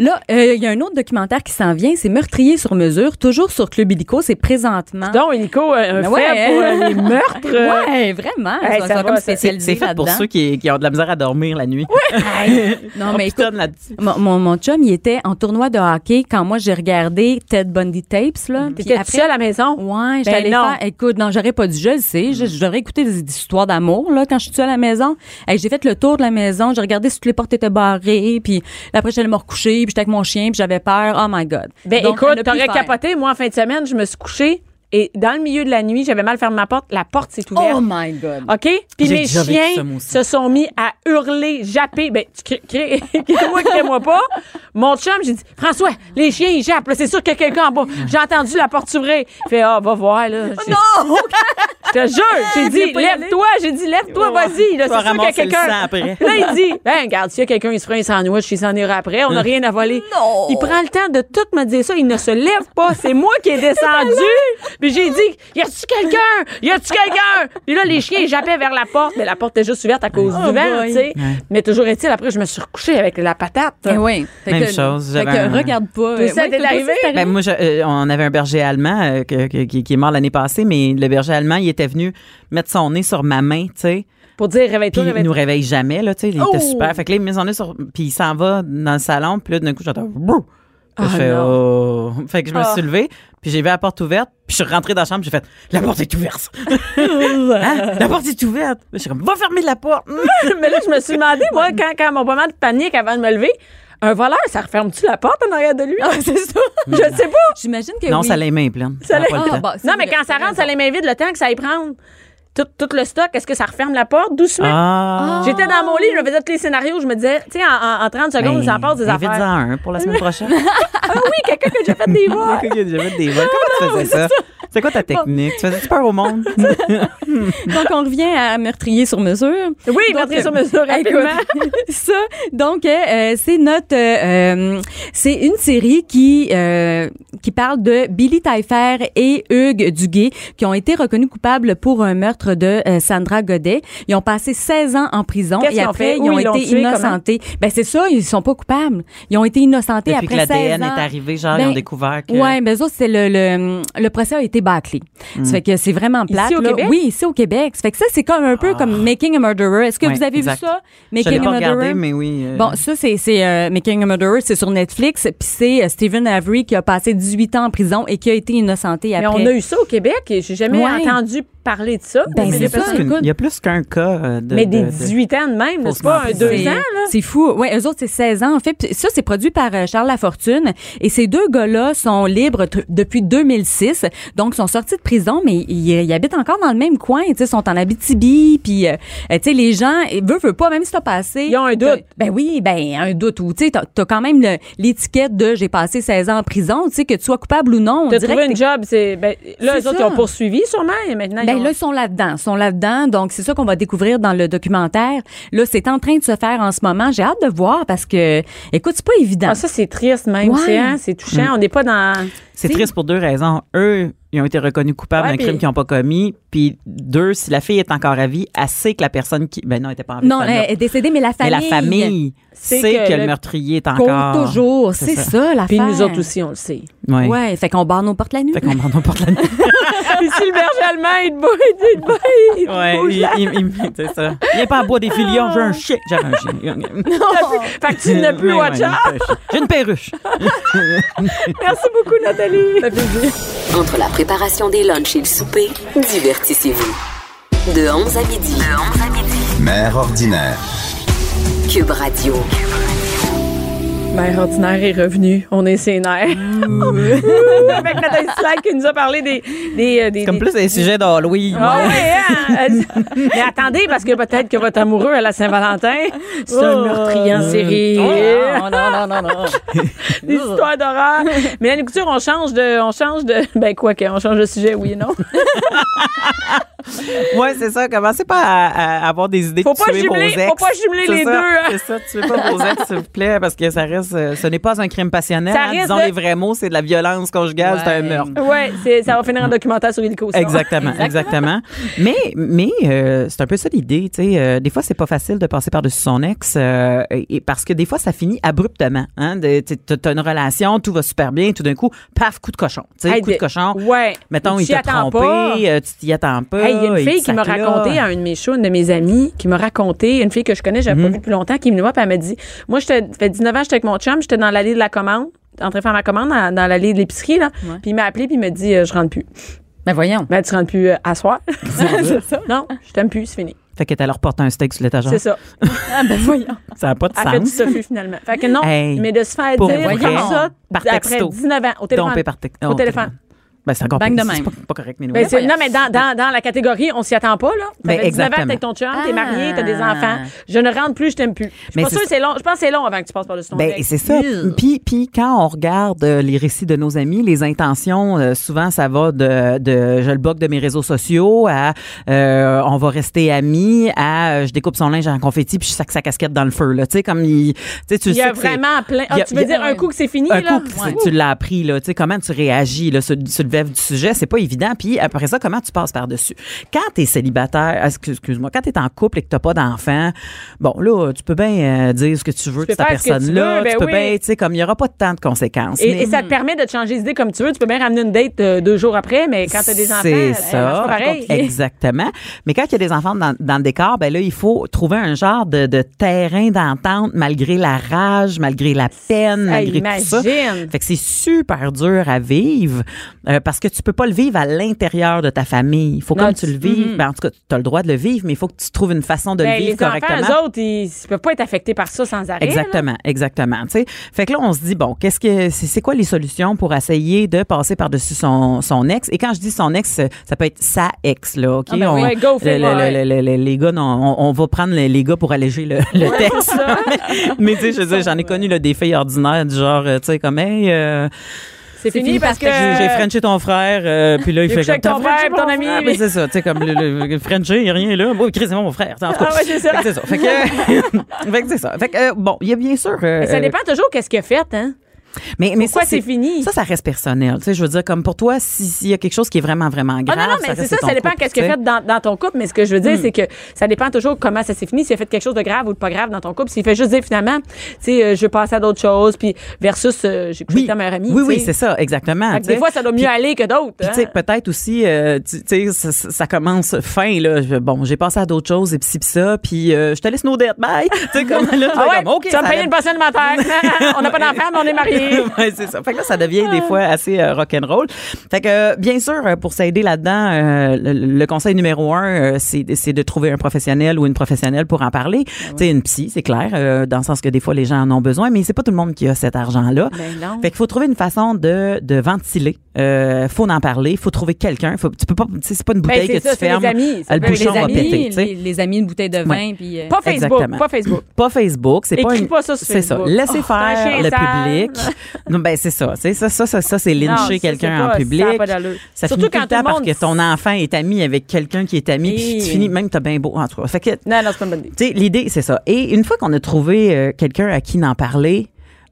Là, euh, il y a un autre documentaire qui s'en vient, c'est Meurtrier sur mesure, toujours sur Club Illico, c'est présentement.
Donc, Nico, un
Ben
fait
ouais.
pour euh, les meurtres.
Ouais, vraiment.
Ça
comme
C'est fait pour ceux qui, qui ont de la misère à dormir la nuit.
Non,
On
mais écoute, mon, mon, mon chum, il était en tournoi de hockey quand moi j'ai regardé Ted Bundy Tapes, là. Puis
T'étais seule à la maison?
Ouais,
Ben
j'allais
non.
faire. Écoute, non, j'aurais pas dû, je le sais. J'aurais écouté des, des histoires d'amour, là, quand je suis à la maison. Hey, j'ai fait le tour de la maison, j'ai regardé si toutes les portes étaient barrées, puis après, j'allais me recoucher, puis j'étais avec mon chien, puis j'avais peur. Oh my God.
Ben
Donc,
écoute, t'aurais capoté. Moi, en fin de semaine, je me suis couchée et dans le milieu de la nuit, j'avais mal fermé ma porte. La porte s'est ouverte.
Oh my God.
OK? Puis
J'ai
mes chiens
moi
se sont mis à hurler, japper. Ben, tu crées, crée-moi, crée-moi pas. Mon chum, j'ai dit, François, les chiens, ils jappent. là. C'est sûr qu'il y a quelqu'un en bas. J'ai entendu la porte s'ouvrir. Il fait, ah, va voir, là. J'ai-
Non!
Je te jure, j'ai dit, lève-toi. J'ai dit, lève-toi, vas-y. C'est sûr qu'il y a quelqu'un. Là, il dit, ben, regarde, s'il y a quelqu'un, il se fera un sandwich, il s'en ira après. On n'a rien à voler.
Non.
Il prend le temps de tout me dire ça. Il ne se lève pas. C'est moi qui ai descendu. Puis j'ai dit, y a-tu quelqu'un? Y a-tu quelqu'un? Puis là, les chiens, ils jappaient vers la porte. Mais la porte était juste ouverte à cause
Oh
du vent,
boy.
tu sais. Mais toujours est-il, après, je me suis recouchée avec la patate.
Eh oui. Fait
Même
que-
chose,
Fait que
un-
regarde pas.
Tout ça
Ouais,
arrivé?
Ben, moi, je- euh, on avait un berger allemand euh, que- que- qui, qui est mort l'année passée, mais le berger allemand, il était venu mettre son nez sur ma main, tu sais.
Pour dire, réveille-toi,
il nous réveille jamais, là, tu sais. Il
Oh!
était super. Fait que là, il met son nez sur. Puis il s'en va dans le salon, puis là, d'un coup, j'entends. Je
Ah,
fais, oh. Fait que je me
Ah.
suis levée, puis j'ai vu la porte ouverte, puis je suis rentrée dans la chambre, j'ai fait, la porte est ouverte. Hein? La porte est ouverte. Je suis comme, va fermer la porte.
Mais là, je me suis demandé, moi, quand, quand mon moment de panique avant de me lever, un voleur, ça referme-tu la porte en arrière de lui? c'est ça. Je sais pas.
J'imagine que
non,
oui.
ça les mains pleines.
Ça
Ça
les-
Ah, bon,
Non, mais quand ça rentre, ça les mains vides, le temps que ça y prendre. Tout, tout le stock, est-ce que ça referme la porte doucement?
Ah.
J'étais dans mon lit, je me faisais tous les scénarios, je me disais, tu sais, en, en- en 30 secondes,
Ben,
ça passe des affaires.
un pour la semaine prochaine.
Ah oui, quelqu'un qui a déjà fait des voix.
Quelqu'un qui a déjà fait des vols. Comment tu faisais ça? C'est quoi ta technique? Tu faisais peur au monde?
Donc, on revient à meurtrier sur mesure.
Oui,
Donc,
meurtrier sur mesure.
Écoute, ça, donc, euh, c'est notre, euh, c'est une série qui euh, qui parle de Billy Taillefer et Hugues Duguay qui ont été reconnus coupables pour un meurtre de euh, Sandra Godet. Ils ont passé 16 ans en prison
Qu'est-ce
et
qu'ils ont
après
fait?
ils ont
ils l'ont
été
tué?
innocentés. Ben c'est ça, ils sont pas coupables. Ils ont été innocentés
Depuis que
après 16
l'ADN
ans.
est arrivé, genre,
Ben,
ils ont découvert que...
Ouais, ben ça c'est le, le le procès a été bâclé. Ça fait que c'est vraiment plate.
Ici au
là.
Québec?
Oui, ici au Québec. Ça fait que ça c'est comme un peu comme Making a Murderer. Est-ce que
Ouais,
vous avez
exact.
vu ça?
Je l'ai
Making a
pas
Murderer?
regardé, mais oui. euh,
Bon, ça, c'est, c'est euh, Making a Murderer, c'est sur Netflix. Puis c'est euh, Stephen Avery qui a passé 18 ans en prison et qui a été innocenté
Mais
après.
on a eu ça au Québec et j'ai jamais
Ouais.
entendu parler de ça.
Ben,
mais
c'est
il y a
ça,
plus qu'une-
écoute.
il y a plus qu'un cas euh, de...
Mais des
de- de-
18 ans de même, c'est pas? Un deux
prisonnier.
ans, là.
C'est fou. Ouais, eux autres, c'est 16 ans, en fait. Puis ça, c'est produit par euh, Charles Lafortune. Et ces deux gars-là sont libres depuis 2006. Donc, ils sont sortis de prison, mais ils, ils habitent encore dans le même coin. Tu sais, ils sont en Abitibi. Puis, euh, tu sais, les gens, ils veulent, veulent pas, même si t'as passé.
Ils ont un doute.
Ben oui, ben, un doute. Ou, tu sais, t'as, quand même l'étiquette de j'ai passé 16 ans en prison. Tu sais, que tu sois coupable ou non. on
T'as trouvé
t'es-
job, c'est. Ben, là, eux autres, ils ont poursuivi sûrement et maintenant.
Ben là, ils sont là-dedans. Ils sont là-dedans. Donc, c'est ça qu'on va découvrir dans le documentaire. Là, c'est en train de se faire en ce moment. J'ai hâte de voir parce que, écoute, c'est pas évident.
Ah, ça, c'est triste même.
Ouais.
C'est, hein, c'est touchant. On n'est pas dans.
C'est triste pour deux raisons. Eux, ils ont été reconnus coupables
Ouais,
d'un crime qu'ils n'ont pas commis. Puis deux, si la fille est encore à vie, elle sait que la personne qui... Ben non, elle était pas en vie.
non, elle est décédée, mais la
Mais
famille.
la famille
sait
sait
que
que,
le-
le meurtrier est
Compte
encore...
toujours.
C'est ça.
ça, l'affaire.
Puis nous autres aussi, on le sait.
Ouais.
Ouais, fait qu'on barre nos portes la nuit.
Fait qu'on m'en porte la nuit.
Puis si le berger allemand, il te bouge, il te bouge, il te
Ouais,
bouge
il,
la-
il, il- c'est ça. Il n'est pas à bois des filions, j'ai un chien. J'ai un chien.
Fait que tu n'as plus watch
ouais,
out.
J'ai une perruche.
Merci beaucoup, Nathalie. Ça fait plaisir.
Entre la préparation des lunchs et le souper, divertissez-vous. De 11 à midi. De 11 à midi.
Mère ordinaire.
Cube Radio.
Mère ordinaire est revenue. On est nerfs. Avec Nathalie Slack qui nous a parlé des. des, euh, des
Comme
des-
plus un sujet d'Halloween.
Ah ouais, hein? Mais attendez, parce que peut-être que votre amoureux à la Saint-Valentin, c'est un
Oh.
meurtrier en série.
non, non, non, non.
Des histoires d'horreur. Mais à l'écouture, on change de. On change de. Ben, quoi que, on change de sujet, oui et non.
Ouais, c'est ça. Commencez pas à, à avoir des idées
Faut
de
pas
tuer
jumeler-
vos ex.
faut pas jumeler les
ça,
deux, hein.
C'est ça. Tuez pas vos ex, s'il vous plaît, parce que ça reste. euh, Ce n'est pas un crime passionnel. Hein. Disons
de-
les vrais mots, c'est de la violence conjugale, c'est un
Ouais.
meurtre.
ouais, c'est- ça va finir en documentaire sur Illico. ça.
Exactement, exactement. Mais, mais euh, c'est un peu ça l'idée, tu sais. euh, des fois, c'est pas facile de passer par-dessus son ex, euh, et, parce que des fois, ça finit abruptement. Hein, t'as une relation, tout va super bien, tout d'un coup, paf, coup de cochon. Tu sais,
Hey,
coup de cochon.
Ouais.
Mettons, il t'a trompé,
pas.
tu t'y attends pas.
Hey, il y a une
il
fille qui m'a raconté à un de mes shows, une de mes amies, qui m'a raconté, une fille que je connais, j'avais
Mhm.
pas vu depuis longtemps, qui me voit, puis elle m'a dit, moi, j'étais, ça fait 19 ans, j'étais avec mon chum, j'étais dans l'allée de la commande, en train de faire ma commande dans, dans l'allée de l'épicerie, là. Puis il m'a appelé, puis il m'a dit, euh, je rentre plus.
Ben voyons.
Ben, tu rentres plus euh, à soir. c'est ça. Non, je t'aime plus, c'est fini.
Fait que t'allais reporter un steak sur l'étagère.
C'est ça.
Ah, ben voyons.
Ça n'a pas de
Elle fait du
sens.
finalement. Fait que non,
Hey,
mais de se faire dire comme ça,
par
après
texto.
19 ans, au téléphone.
Par.
Au téléphone.
Ben, c'est encore
Bang
pire.
de
C'est
même.
pas, pas correct, mais
Ben,
oui.
c'est- non, mais dans, dans, dans la catégorie, on s'y attend pas, là. Ça
Ben,
fait 19 ans que t'es avec ton chum, t'es
Ah.
marié, t'as des enfants. Je ne rentre plus, je t'aime plus. Je suis
Mais
pas
c'est
sûre que c'est long. Je pense que c'est long avant que tu passes par-dessus ton
Ben, c'est ça. Puis, puis quand on regarde euh, les récits de nos amis, les intentions, euh, souvent, ça va de, de je le bloque de mes réseaux sociaux à euh, on va rester amis à euh, je découpe son linge en confetti puis je sac sa casquette dans le feu. Là. Tu sais, comme il, tu
Il y a vraiment plein. Ah,
a-
tu veux dire un coup que c'est fini,
un
là?
coup, que tu l'as appris, là, tu sais, comment tu réagis, là, sur, sur le vif du sujet, c'est pas évident. Puis après ça, comment tu passes par-dessus? Quand t'es célibataire, excuse- excuse-moi, quand t'es en couple et que t'as pas d'enfant, bon, là, tu peux bien euh, dire ce que tu veux
Tu
de
peux
ta
tu
personne-là.
veux, ben
peux
oui.
bien, tu sais, comme il y aura pas temps de conséquences.
Et,
mais-
et ça te permet de te changer d'idée comme tu veux. Tu peux bien ramener une date euh, deux jours après, mais quand t'as des enfants,
C'est
marche
ça.
pareil.
Exactement. Mais quand il y a des enfants dans, dans le décor, ben là, il faut trouver un genre de, de terrain d'entente malgré la rage, malgré la peine, malgré tout ça. Fait que c'est super dur à vivre. Euh, parce que tu peux pas le vivre à l'intérieur de ta famille. Il faut
Non,
comme tu
tu-
le vives.
Mhm.
Ben, en tout cas, tu as le droit de le vivre, mais il faut que tu trouves une façon de
Ben,
le vivre
les
correctement.
enfants, eux autres, ils, ils peuvent pas être affectés par ça sans arrêt. là.
Exactement, exactement. Tu sais, fait que là on se dit bon, qu'est-ce que c'est quoi les solutions pour essayer de passer par-dessus son, son ex? Et quand je dis son ex, ça peut être sa ex là, ok?
Ah ben
On-
go,
le- le- le- les gars, non, on, on va prendre les, gars pour alléger le, texte. mais tu sais, je veux dire, j'en ai connu là, des filles ordinaires du genre, euh, tu sais, comme hey. euh,
C'est fini parce que.
j'ai j'ai frenché ton frère, euh, puis là, il fait comme,
ton frère, ton ami,
frère?
mais-
Ben, c'est ça, tu sais, comme le, frenché, il n'y a rien là. Bon, Chris, c'est mon frère. En tout cas,
Ah ouais, c'est ça.
Fait que c'est ça. Fait que, c'est ça. Fait que, euh, bon, il y a bien sûr. euh,
Mais ça
euh,
dépend toujours qu'est-ce qu'il a fait, hein?
Mais, mais
Pourquoi c'est fini?
Ça, ça reste personnel. Tu sais, je veux dire, comme pour toi, si- s'il y a quelque chose qui est vraiment, vraiment
Ah
grave.
non, non, mais c'est ça, ça dépend qu'est-ce a
tu
fait dans, dans ton couple, mais ce que je veux dire, c'est que ça dépend toujours comment ça s'est fini, s'il a fait quelque chose de grave ou de pas grave dans ton couple. S'il fait juste dire finalement, tu sais, euh, je vais passer à d'autres choses, puis versus euh, j'ai couché
Oui,
ta meilleure amie.
oui, oui, c'est ça, exactement.
Que des fois, ça doit mieux
Puis-
aller que d'autres. Hein.
tu sais, peut-être aussi, euh, tu sais, ça, commence fin, là. Je- Bon, j'ai passé à d'autres choses, et puis ci, puis ça, puis euh, je te laisse nos dettes, bye. tu sais, comme là, tu
Ah ouais,
comme, OK,
tu vas me payer une pension alimentaire. on n'a pas d'enfant, mais on est mariés.
ouais, c'est ça. Fait que là, ça devient des fois assez euh, rock'n'roll. Fait que, euh, bien sûr, euh, pour s'aider là-dedans, euh, le, le conseil numéro un, euh, c'est c'est de trouver un professionnel ou une professionnelle pour en parler.
Ah
Tu sais, une psy, c'est clair, euh, dans le sens que des fois, les gens en ont besoin, mais c'est pas tout le monde qui a cet argent-là.
Ben non.
Fait qu'il faut trouver une façon de, de ventiler. Euh, faut en parler. Faut trouver quelqu'un. Faut, tu peux pas, tu sais, c'est pas une
Ben,
bouteille que
ça,
tu fermes.
amis. Ça
le bouchon
les
va
amis,
péter, tu sais.
les, les amis, une bouteille de vin, puis... euh,
Pas Facebook,
Exactement.
pas Facebook.
Pas Facebook, c'est pas
Écris
une.
pas ça sur
C'est ça. Laissez
Oh,
faire le
sale.
public. non, ben c'est ça. C'est ça, ça, ça, ça, c'est lyncher quelqu'un en public.
ça pas Surtout
finit tout
quand
le temps
tout le
parce
monde-
que ton enfant est ami avec quelqu'un qui est ami, puis tu finis même t'as bien beau en tout cas. Fait que
Non, non, c'est pas une bonne idée.
l'idée, c'est ça. Et une fois qu'on a trouvé euh, quelqu'un à qui n'en parler,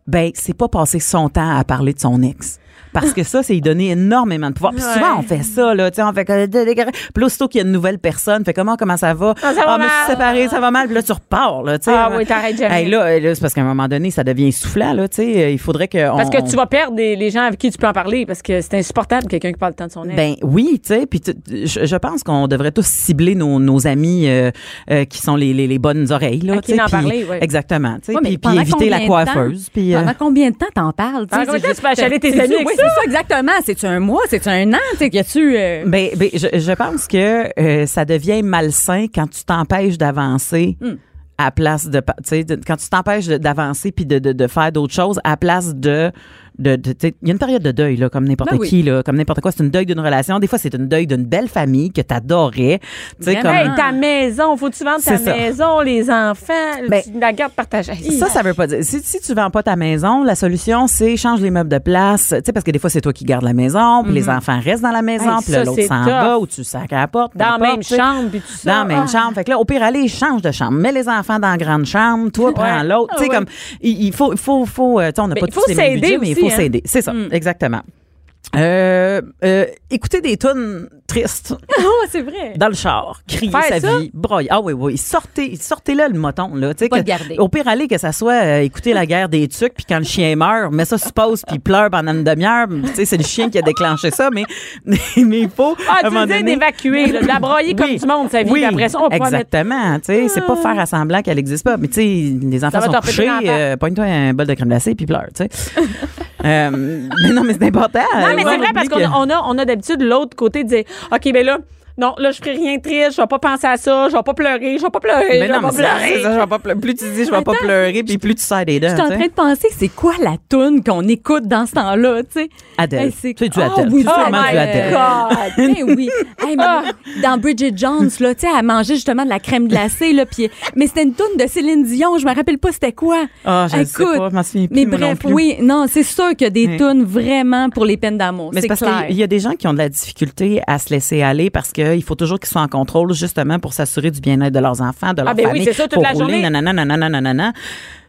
ben, c'est pas passer son temps à parler de son ex. Parce que ça, c'est y donner énormément de pouvoir. Puis souvent, on fait ça, là. Tu sais, on fait que. Puis là, aussitôt qu'il y a une nouvelle personne, fait comment, comment ça va?
Ah, ça va
mais je suis
mal.
séparée, ça va mal. Puis là, tu repars, là. Tu sais.
Ah oui, t'arrêtes jamais.
Hey, là, là, c'est parce qu'à un moment donné, ça devient essoufflant, là. Tu sais, il faudrait que.
Parce
on-
que tu vas perdre des- les gens avec qui tu peux en parler parce que c'est insupportable quelqu'un qui parle tant de son ex.
Ben oui, tu sais, puis tu- je, je pense qu'on devrait tous cibler nos, nos amis euh, euh, qui sont les, les, les bonnes oreilles là, tu sais,
en
puis-
parler, ouais.
Exactement, tu sais,
Ouais,
puis, éviter la coiffeuse, puis euh,
Pendant combien de temps t'en parles?
Pendant
sais,
combien de
c'est
temps tu peux achaler tes amis avec
oui? C'est ça, exactement. C'est-tu un mois? C'est-tu un an? Tu a-tu... euh,
ben, ben, je, je pense que euh, ça devient malsain quand tu t'empêches d'avancer.
Hmm.
À place de, tu de- quand tu t'empêches d'avancer puis de, de, de faire d'autres choses à place de, de, de- tu sais, il y a une période de deuil là, comme n'importe
Ben oui.
qui là, comme n'importe quoi. C'est une deuil d'une relation. Des fois, c'est une deuil d'une belle famille que t'adorais. Tu sais, comme
Hey, ta maison, faut-tu vendre ta
ça.
maison, les enfants,
Ben,
tu la garde partagée.
Ça, ça veut pas dire. Si, si tu vends pas ta maison, la solution, c'est change les meubles de place. Tu sais, parce que des fois, c'est toi qui gardes la maison, puis les enfants restent dans la maison.
Hey,
puis l'autre
c'est
s'en va ou tu sacs à la porte.
dans la même chambre, puis tout ça.
Dans la même
Ah.
chambre. Fait que là, au pire, allez, change de chambre. Mets les enfants dans la grande chambre. Toi, prends l'autre.
Ah
tu sais,
ouais.
comme, il, il faut, il faut, faut, euh, on n'a
Mais
pas
il
tous
faut
les mêmes
s'aider
budgets, mais il
hein.
C'est ça,
Mm.
exactement. Euh, euh, écoutez des tunes tristes
Oh, c'est vrai.
dans le char, crier
Faire
sa
ça?
vie, broyer. Ah oui, oui, sortez, sortez là le moton là, tu sais
Pas
que-
le garder.
Au pire aller que ça soit euh, écouter la guerre des tucs puis quand le chien meurt, mais ça se pose puis il pleure pendant une demi-heure, tu sais c'est le chien qui a déclenché ça, mais mais il faut
Ah, tu veux
donné-
d'évacuer, de la broyer comme
Oui.
du monde, sa vie.
Oui,
après ça, on mettre...
exactement. Tu sais, c'est pas faire à semblant qu'elle existe pas. Mais tu sais, les enfants sont couchés, euh, pogne-toi un bol de crème glacée puis pleure, tu sais. Euh, mais non, mais c'est important.
Non, mais C'est vrai parce qu'on a, on a, on a d'habitude l'autre côté de dire OK, ben là, non, là, je ferai rien de triste, je vais pas penser à ça, je vais pas pleurer, je vais pas pleurer,
Mais
je vais
non,
pas
mais c'est- c'est
pleurer.
ça, je vais pas pleurer. Plus tu dis je vais pas pleurer, puis plus tu serres des dents.
Je suis en
tu sais.
train de penser, c'est quoi la toune qu'on écoute dans ce temps-là, tu sais?
Adèle.
Hey,
C'est du
Ah
Adèle.
oui,
C'est
oh my
du Adèle.
God. Ben oui. Hey, mais dans Bridget Jones, là, tu sais, elle mangeait justement de la crème glacée, là, puis mais c'était une toune de Céline Dion, je me rappelle pas c'était quoi.
Ah, je ne sais
Écoute,
pas, je m'en souviens plus,
Mais
non
bref,
plus.
oui, non, c'est sûr qu'il y a des
Oui.
tunes vraiment pour les peines d'amour.
Mais c'est
clair.
qu'il y a des gens qui ont de la difficulté à se laisser aller parce qu'il faut toujours qu'ils soient en contrôle justement pour s'assurer du bien-être de leurs enfants, de leur
Ah, ben oui,
famille.
c'est ça, toute
pour
la
rouler,
journée.
nanana, nanana, nanana.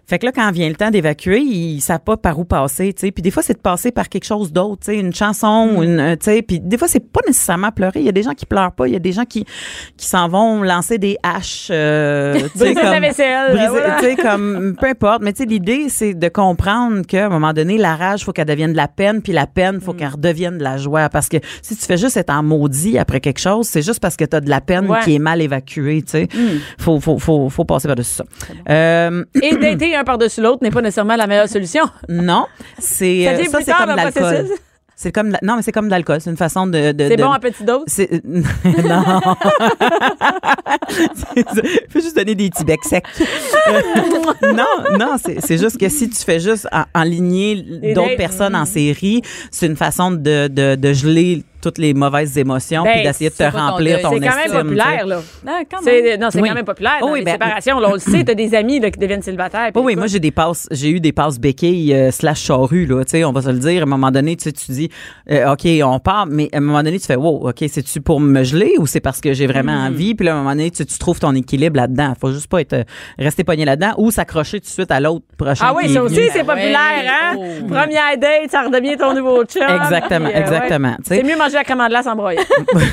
Fait que là, quand vient le temps d'évacuer, ils savent pas par où passer, tu sais. Puis des fois, c'est de passer par quelque chose d'autre, tu sais, une chanson,
Mm.
ou une, euh, tu sais. Puis des fois, c'est pas nécessairement pleurer. Il y a des gens qui pleurent pas. Il y a des gens qui qui s'en vont lancer des haches, euh, tu sais,
Briser la
comme
vaisselle,
briser-
voilà.
tu sais, comme peu importe. Mais tu sais, l'idée, c'est de comprendre qu'à un moment donné, la rage, faut qu'elle devienne de la peine, puis la peine,
Mm.
faut qu'elle redevienne de la joie. Parce que si tu fais juste être en maudit après quelque chose, c'est juste parce que tu as de la peine
Ouais.
qui est mal évacuée, tu sais. Faut, faut, faut, faut passer par-dessus ça. Euh,
Et un par-dessus l'autre n'est pas nécessairement la meilleure solution.
non, c'est
Ça
euh, ça, c'est comme l'alcool. C'est comme la- non mais c'est comme de l'alcool, c'est une façon de, de
C'est
de-
bon à petite dose?
Non. Ça. Faut juste donner des petits becs secs. Non, non, c'est juste que si tu fais juste en- enligner d'autres personnes en série, c'est une façon de, de, de geler toutes les mauvaises émotions
Ben,
puis d'essayer de te
ton
remplir
deuil.
ton
C'est quand même populaire, là.
Ah,
Non, c'est
Oui.
quand même populaire.
Oh oui,
les
ben-
séparations. Là, on le sait, t'as des amis là, qui deviennent célibataires. puis
Oui, moi j'ai des passes, j'ai eu des passes béquilles euh, slash charrues là, tu sais, on va se le dire. À un moment donné, tu tu dis, euh, ok, on part, mais à un moment donné, tu fais, wow, ok, c'est tu pour me geler ou c'est parce que j'ai vraiment
Mm.
envie, puis là, à un moment donné, tu, tu trouves ton équilibre là-dedans. Faut juste pas être euh, rester pogné là-dedans ou s'accrocher tout de suite à l'autre prochain.
Ah oui, ça aussi, c'est populaire, hein?
Oh.
Première date, ça redevient ton nouveau chum.
Exactement,
ouais.
exactement.
C'est mieux manger la glace en broyant.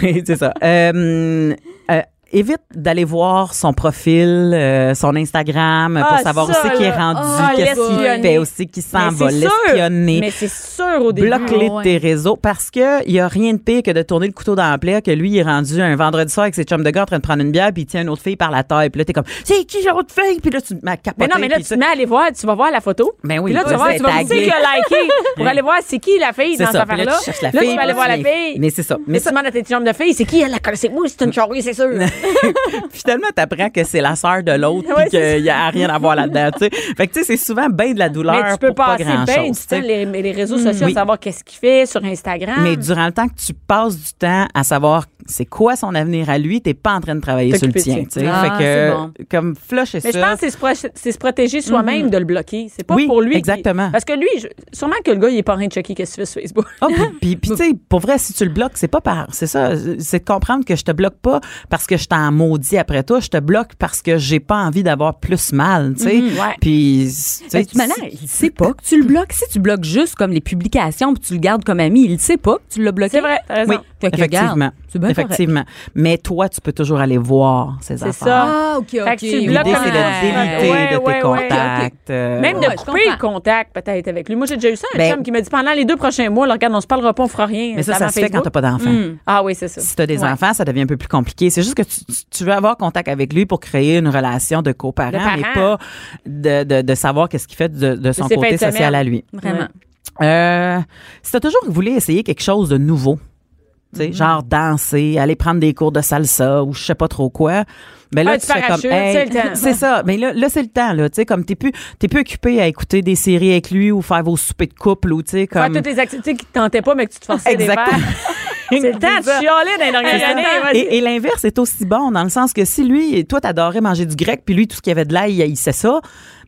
oui, c'est ça. Euh, euh, évite d'aller voir son profil, euh, son Instagram,
Ah,
pour savoir
ça,
où c'est qu'il est rendu,
Ah,
qu'est-ce qu'il fait, aussi qu'il s'en
Mais
va, l'espionner.
Mais c'est sûr au début.
Bloque-les de
ouais.
tes réseaux parce que il y a rien de pire que de tourner le couteau dans la plaie que lui il est rendu un vendredi soir avec ses chums de gars en train de prendre une bière puis il tient une autre fille par la taille puis là t'es comme c'est qui l'autre fille puis là tu m'as capoté
Mais non, mais là, tu te mets à aller voir, tu vas voir la photo.
Ben oui,
Puis là, tu vas voir, tu vas qui qui a liké pour aller voir c'est qui la fille dans
ça
cette
puis là
Là, tu vas aller voir la fille.
mais c'est ça
Mais
mais
tu demandes à tes chums de fille, c'est qui elle la moi, c'est une charrue, c'est sûr.
finalement t'apprends que c'est la sœur de l'autre
Ouais, c'est
qu'il y a rien à voir là-dedans fait que tu sais c'est souvent bien de la douleur
Mais tu peux
pour pas
passer
grand
bien du temps les, les réseaux sociaux
Oui.
à savoir qu'est-ce qu'il fait sur Instagram.
mais durant le temps que tu passes du temps à savoir c'est quoi son avenir à lui, t'es pas en train de travailler sur le tien.
tien.
tu sais.
Ah,
fait que
bon.
comme flush et
Mais
ça.
je pense que c'est se, pro- c'est se protéger soi-même de le bloquer. C'est pas
Oui,
pour lui. qui-
exactement.
Parce que lui, je- sûrement que le gars, il est pas en train de checker qu'est-ce que tu fais sur Facebook.
Ah, puis, puis, tu sais, pour vrai, si tu le bloques, c'est pas par. C'est ça. C'est de comprendre que je te bloque pas parce que je t'en maudis après toi. Je te bloque parce que j'ai pas envie d'avoir plus mal, tu sais.
Mhm, ouais.
Puis, tu sais,
il sait pas que tu le bloques. Si tu bloques juste comme les publications puis tu le gardes comme ami, il sait pas que tu l'as bloqué.
C'est vrai, t'as raison.
Oui,
Fait
effectivement.
c'est bien
effectivement. Mais toi, tu peux toujours aller voir ces
C'est
affaires.
ça.
Ah, OK, OK.
Fait que tu
L'idée, c'est de déliter
Ouais,
de tes
ouais.
contacts. euh,
Même de couper le contact peut-être avec lui. Moi, j'ai déjà eu ça, un
Ben-
chum qui m'a dit pendant les deux prochains mois, là, regarde, on se parlera pas, on fera rien.
Mais ça,
C'est
ça se fait quand
Facebook.
t'as pas d'enfants.
Hmm.
Ah oui, c'est ça.
Si tu as des
Ouais.
enfants, ça devient un peu plus compliqué. C'est juste que tu, veux avoir contact avec lui pour créer une relation de coparent, mais pas de, de, de savoir qu'est-ce qu'il fait de, de son côté social à lui.
Vraiment.
Euh, si tu as toujours voulu essayer quelque chose de nouveau, tu sais, genre danser, aller prendre des cours de salsa ou je sais pas trop quoi, ben là
Ah,
tu fais comme
c'est
ça, mais là là c'est le temps là, tu sais comme t'es plus t'es plus occupé à écouter des séries avec lui ou faire vos soupers de couple ou tu sais
Faire
comme
toutes les activités qui te tentaient pas, mais que tu te forçais à les
Exactement.
faire. C'est le temps de chialer dans les dernières années. vas-y.
Et, et l'inverse est aussi bon, dans le sens que si lui, toi, t'adorais manger du grec, puis lui, tout ce qui avait de l'ail, il sait ça,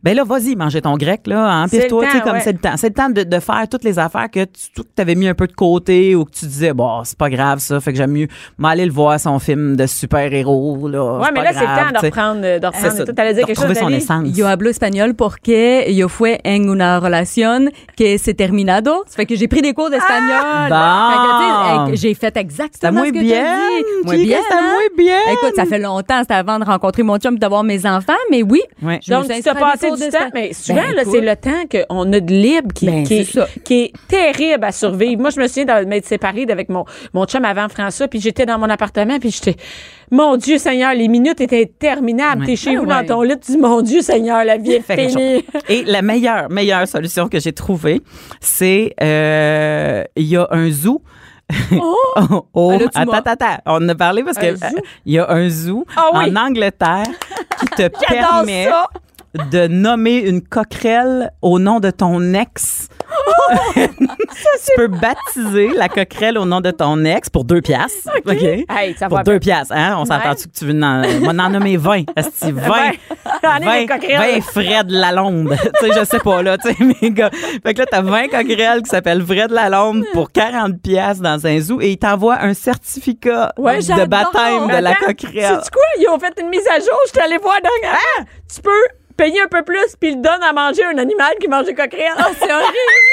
ben là, vas-y, manger ton grec, là,
C'est
empire-toi,
le
tu sais,
temps,
comme
ouais.
c'est le temps. C'est le temps de, de faire toutes les affaires que tu avais mis un peu de côté ou que tu disais, bon, c'est pas grave, ça, fait que j'aime mieux m'aller le voir, son film de super-héros, là.
Ouais, mais
pas
là, c'est le temps de
tu
reprendre. De reprendre tout. T'allais dire quelque chose,
retrouver son essence.
Yo hablo espagnol porque yo fue en una relación que se terminado. Ça fait que j'ai pris des cours d'espagnol.
bon.
Fait que, tu sais, hey, j'ai fait exactement ce que dit. Moins
Chica,
bien,
c'était
hein?
moins bien.
Écoute, ça fait longtemps, c'était avant de rencontrer mon chum et d'avoir mes enfants, mais oui.
Ouais.
Je me
Donc,
suis
tu
des
passé
cours
du
d'espagnol.
temps, mais souvent,
Ben,
c'est le temps qu'on a de libre qui,
Ben,
qui, est, qui terrible à survivre. Moi, je me souviens de m'être séparée avec mon, mon chum avant François, puis j'étais dans mon appartement, puis j'étais, mon Dieu Seigneur, les minutes étaient interminables.
Ouais.
T'es chez
Ah
vous
ouais.
dans ton lit, tu dis, mon Dieu Seigneur, la vie est finie.
Et la meilleure, meilleure solution que j'ai trouvée, c'est euh, il y a un zoo. Oh, oh,
Ah, là, tu
attends, attends, attends. On en a parlé parce
zoo?
euh, il y a un zoo
Ah oui.
en Angleterre qui te permet
ça.
De nommer une coquerelle au nom de ton ex. tu peux baptiser la coquerelle au nom de ton ex pour deux piastres. OK.
Hey, ça
Pour
va
deux piastres, hein? On s'entend
Ouais.
que tu veux en, moi, en nommer 20. Esti, 20.
J'en ai des
20,
coquerelles.
20 Fred Lalonde. tu sais, je sais pas, là, tu sais, mais gars. Fait que là, t'as 20 coquerelles qui s'appellent Fred Lalonde pour 40 pièces dans un zoo et ils t'envoient un certificat
Ouais,
de baptême de la coquerelle.
Sais-tu quoi? Ils ont fait une mise à jour. Je suis allée voir dernièrement.
Ah!
Tu peux payer un peu plus puis il donne à manger un animal qui mange des coquerelles.
Ah,
c'est horrible.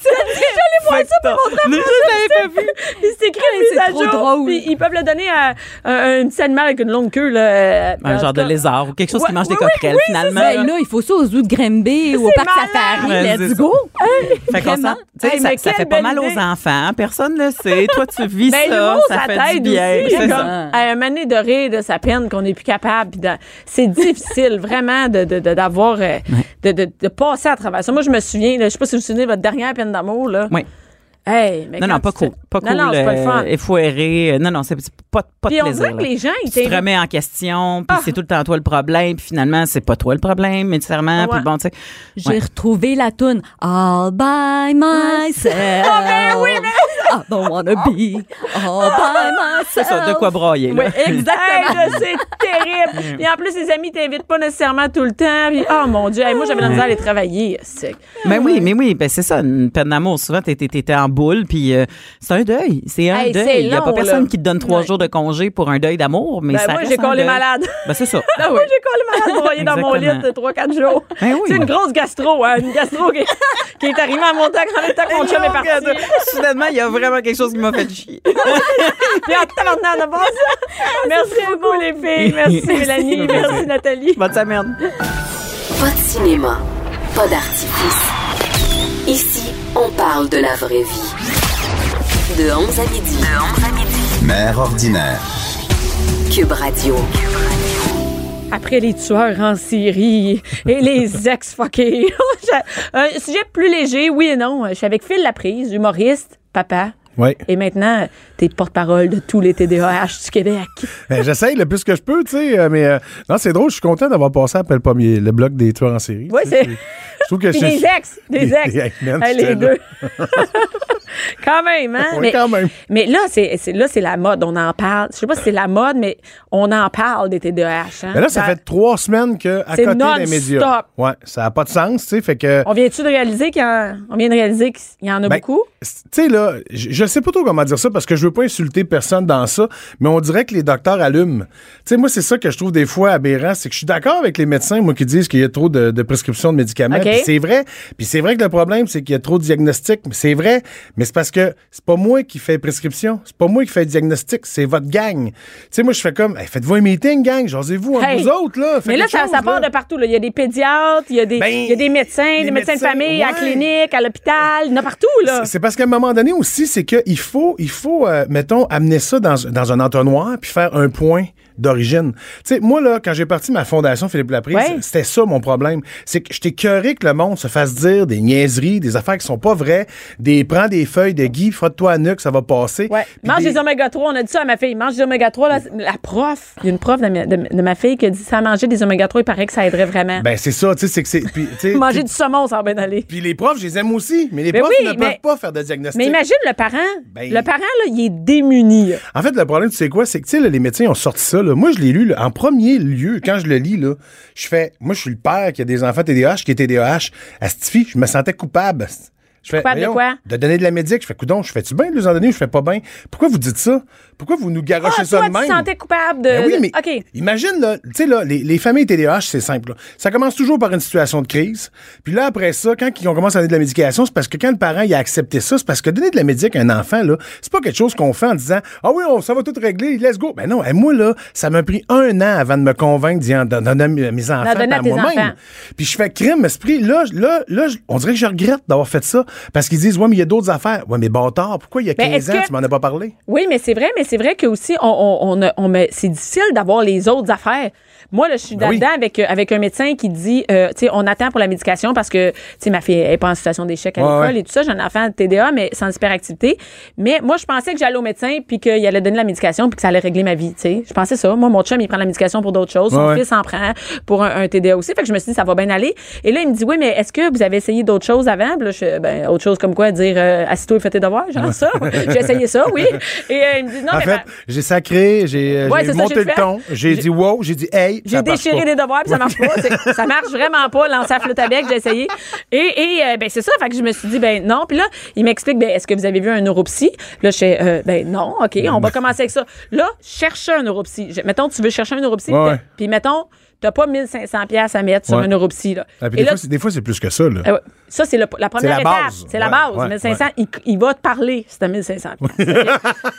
C'est j'allais voir ça pour montrer à
je l'avais pas vu.
Puis c'est écrit
c'est trop drôle.
Puis ils peuvent le donner à un, petit animal avec une longue queue. Là, euh,
Un
en
genre de lézard ou quelque chose
Ouais,
qui mange des coquerelles,
oui,
finalement.
Ben là, il faut ça au zoo de Grimby ou au parc safari. Let's
ça.
go.
Fait qu'on ça, fait pas mal aux enfants. Personne ne le sait. Toi, tu vis
Ben,
ça. Ça
ça
fait du bien.
à un moment donné, de rire de sa peine qu'on n'est plus capable. C'est difficile, vraiment, d'avoir, euh, de, passer à travers ça. Moi, je me souviens, je sais pas si vous vous souvenez de votre dernière peine d'amour, là.
Oui.
Hey, mais
Non, non, pas
tu
cool. Pas cool.
Non, non, c'est pas le fun.
euh, effoiré. Euh, Non, non, c'est pas, pas
Puis
de
on
plaisir.
dirait que les gens, ils
tu te remets en question, puis
Ah.
c'est tout le temps toi le problème, puis finalement, c'est pas toi le problème, nécessairement.
Ouais.
Puis bon, tu sais.
J'ai
Ouais.
retrouvé la toune All by myself.
Ah, ben oui,
I don't wanna be all by myself.
C'est ça, de quoi broyer. Là.
Oui, exactement.
C'est terrible. Puis en plus, les amis t'invitent pas nécessairement tout le temps. Puis, oh mon Dieu, hey, moi, j'avais la misère à aller travailler. C'est-
Mais oui, mais oui, ben c'est ça, une peine d'amour. Souvent, t'es, t'es- t'étais en boule, puis euh, c'est un deuil. C'est un
Hey,
deuil. Il n'y a pas personne
là.
qui te donne trois
Ouais.
jours de congé pour un deuil d'amour, mais
Ben,
ça
moi, j'ai collé malade.
Ben c'est ça.
Ah oui, j'ai collé malade broyé dans mon lit de 3-4 jours.
Ben oui.
C'est une grosse gastro, hein, une gastro qui, qui est arrivée à mon temps quand le temps que mon chum est parti.
Soudainement, il y a vraiment quelque chose qui m'a fait chier.
Puis en tabarnak, on a pas ça. Merci beaucoup, les filles. Merci, Mélanie. Merci, Nathalie.
Bonne semaine.
Pas de cinéma, pas d'artifice. Ici, on parle de la vraie vie. De 11 à midi. De 11 à midi.
Mère ordinaire.
Cube Radio.
Après les tueurs en série et les ex-fuckés. Un sujet plus léger, oui et non. Je suis avec Phil Laprise, humoriste, papa.
Oui.
Et maintenant, t'es porte-parole de tous les TDAH du Québec.
Ben, J'essaye le plus que je peux, tu sais, euh, mais euh, non, c'est drôle, je suis content d'avoir passé après le premier, le bloc des tueurs en série.
Oui, c'est- Puis des ex, des ex.
des
les deux. quand même, hein?
Oui,
mais,
quand même.
mais là, c'est là, c'est la mode. On en parle. Je sais pas si c'est la mode, mais on en parle des TDAH. Hein?
Mais là, ça
Ça-
fait trois semaines que à côté des médias. Ouais, ça n'a pas de sens, tu sais, fait que.
On vient-tu de réaliser qu'il y, en- on vient de réaliser qu'il y en a
Ben,
beaucoup?
Tu sais, là, je je sais pas trop comment dire ça parce que je veux pas insulter personne dans ça, mais on dirait que les docteurs allument. Tu sais, moi, c'est ça que je trouve des fois aberrant, c'est que je suis d'accord avec les médecins, moi, qui disent qu'il y a trop de, de prescriptions de médicaments. C'est vrai. Puis c'est vrai que le problème, c'est qu'il y a trop de diagnostics. C'est vrai, mais c'est parce que c'est pas moi qui fais prescription. C'est pas moi qui fais le diagnostic, c'est votre gang. Tu sais, moi, je fais comme, Hey, faites-vous un meeting, gang, jasez-vous entre
Hey.
vous autres, là. Faites
Mais là, ça,
chose,
ça part
là.
de partout. là. Il y a des pédiatres, il y a des,
Ben,
il y a des médecins, des médecins,
médecins,
de famille, à la clinique, à l'hôpital. Il y en a partout, là.
C'est parce qu'à un moment donné aussi, c'est qu'il faut, il faut euh, mettons, amener ça dans, dans un entonnoir puis faire un point d'origine. Tu sais, moi, là, quand j'ai parti ma fondation Philippe Laprise,
Ouais.
c'était ça mon problème. C'est que j'étais curé que le monde se fasse dire des niaiseries, des affaires qui sont pas vraies, des prends des feuilles de Guy, frotte-toi à nuque, ça va passer.
Ouais. Mange
des-
des oméga 3. On a dit ça à ma fille. Mange des oméga 3. Là, la prof, il y a une prof de ma, de, de ma fille qui a dit ça, manger des oméga 3, il paraît que ça aiderait vraiment.
Ben, c'est ça, tu sais, c'est que c'est.
Manger du saumon, ça va bien aller.
Puis les profs, je les aime aussi, mais les
Ben
profs
oui,
ne
mais-
peuvent pas faire de diagnostic.
Mais imagine le parent.
Ben-
le parent, là, il est démuni. là.
En fait, le problème, tu sais quoi, c'est que, tu sais, les médecins ont sorti ça, là. Moi, je l'ai lu, là, en premier lieu, quand je le lis, là, je fais, moi, je suis le père qui a des enfants TDAH, qui est TDAH. Astifi, je me sentais coupable. Je fais,
Coupable de quoi?
De donner de la médic. Je fais, coudon, je fais-tu bien de les en donner ou je fais pas bien? Pourquoi vous dites ça? Pourquoi vous nous garochez
Ah,
ça
toi,
de
tu
même?
te sentais coupable de.
Ben oui, mais
OK.
imagine, là, tu sais, là, les, les familles TDAH, c'est simple. là. Ça commence toujours par une situation de crise. Puis là, après ça, quand ils ont commencé à donner de la médication, c'est parce que quand le parent il a accepté ça, c'est parce que donner de la médication à un enfant, là, c'est pas quelque chose qu'on fait en disant Ah oui, on, ça va tout régler, let's go. Ben non, et moi, là, ça m'a pris un an avant de me convaincre d'y en donner à mes enfants
donner à
par moi-même. Puis je fais crime, esprit. Là, là, là, on dirait que je regrette d'avoir fait ça. Parce qu'ils disent Ouais, mais il y a d'autres affaires. Ouais, mais bâtard, pourquoi il y a
Ben,
15
est-ce
ans,
que-
tu m'en as pas parlé?
Oui, mais c'est vrai, mais c'est vrai que aussi on, on, c'est difficile d'avoir les autres affaires. Moi, là, je suis
Ben oui.
là-dedans avec, euh, avec un médecin qui dit, euh, tu sais, on attend pour la médication parce que, tu sais, ma fille est pas en situation d'échec à
Ouais,
l'école
ouais.
et tout ça. J'ai un enfant TDA, mais sans hyperactivité. Mais moi, je pensais que j'allais au médecin puis qu'il allait donner la médication puis que ça allait régler ma vie, tu sais. Je pensais ça. Moi, mon chum, il prend la médication pour d'autres choses.
Ouais.
fils en prend pour un, un TDA aussi. Fait que je me suis dit, ça va bien aller. Et là, il me dit, oui, mais est-ce que vous avez essayé d'autres choses avant? Puis là, je, ben, autre chose comme quoi, dire, euh, assis-toi et fais tes devoirs, genre ça. J'ai essayé ça, oui. Et euh, il me dit, non,
en fait, j'ai sacré, j'ai euh,
Ouais, ça,
monté le
fait.
ton, j'ai dit wow, j'ai dit hey.
J'ai déchiré des devoirs puis ça marche pas. Ça marche vraiment pas. Lancer flûte à bec, j'ai essayé. Et, et euh, ben c'est ça. Fait que je me suis dit ben non. Puis là, il m'explique ben est-ce que vous avez vu un neuropsy? Là, je fais euh, ben non. Ok, on va commencer avec ça. Là, cherche un neuropsy. Mettons, tu veux chercher un neuropsy.
Ouais.
Puis mettons, t'as pas 1500 pièces à mettre sur
Ouais.
un neuropsy là.
Ah,
Et
des,
là,
fois, c'est- des fois, c'est plus que ça. Là.
euh. Ça, c'est la première
la
étape.
base.
C'est la
Ouais,
base.
ouais,
1500,
ouais.
il, il va te parler si t'as 1500 pièces.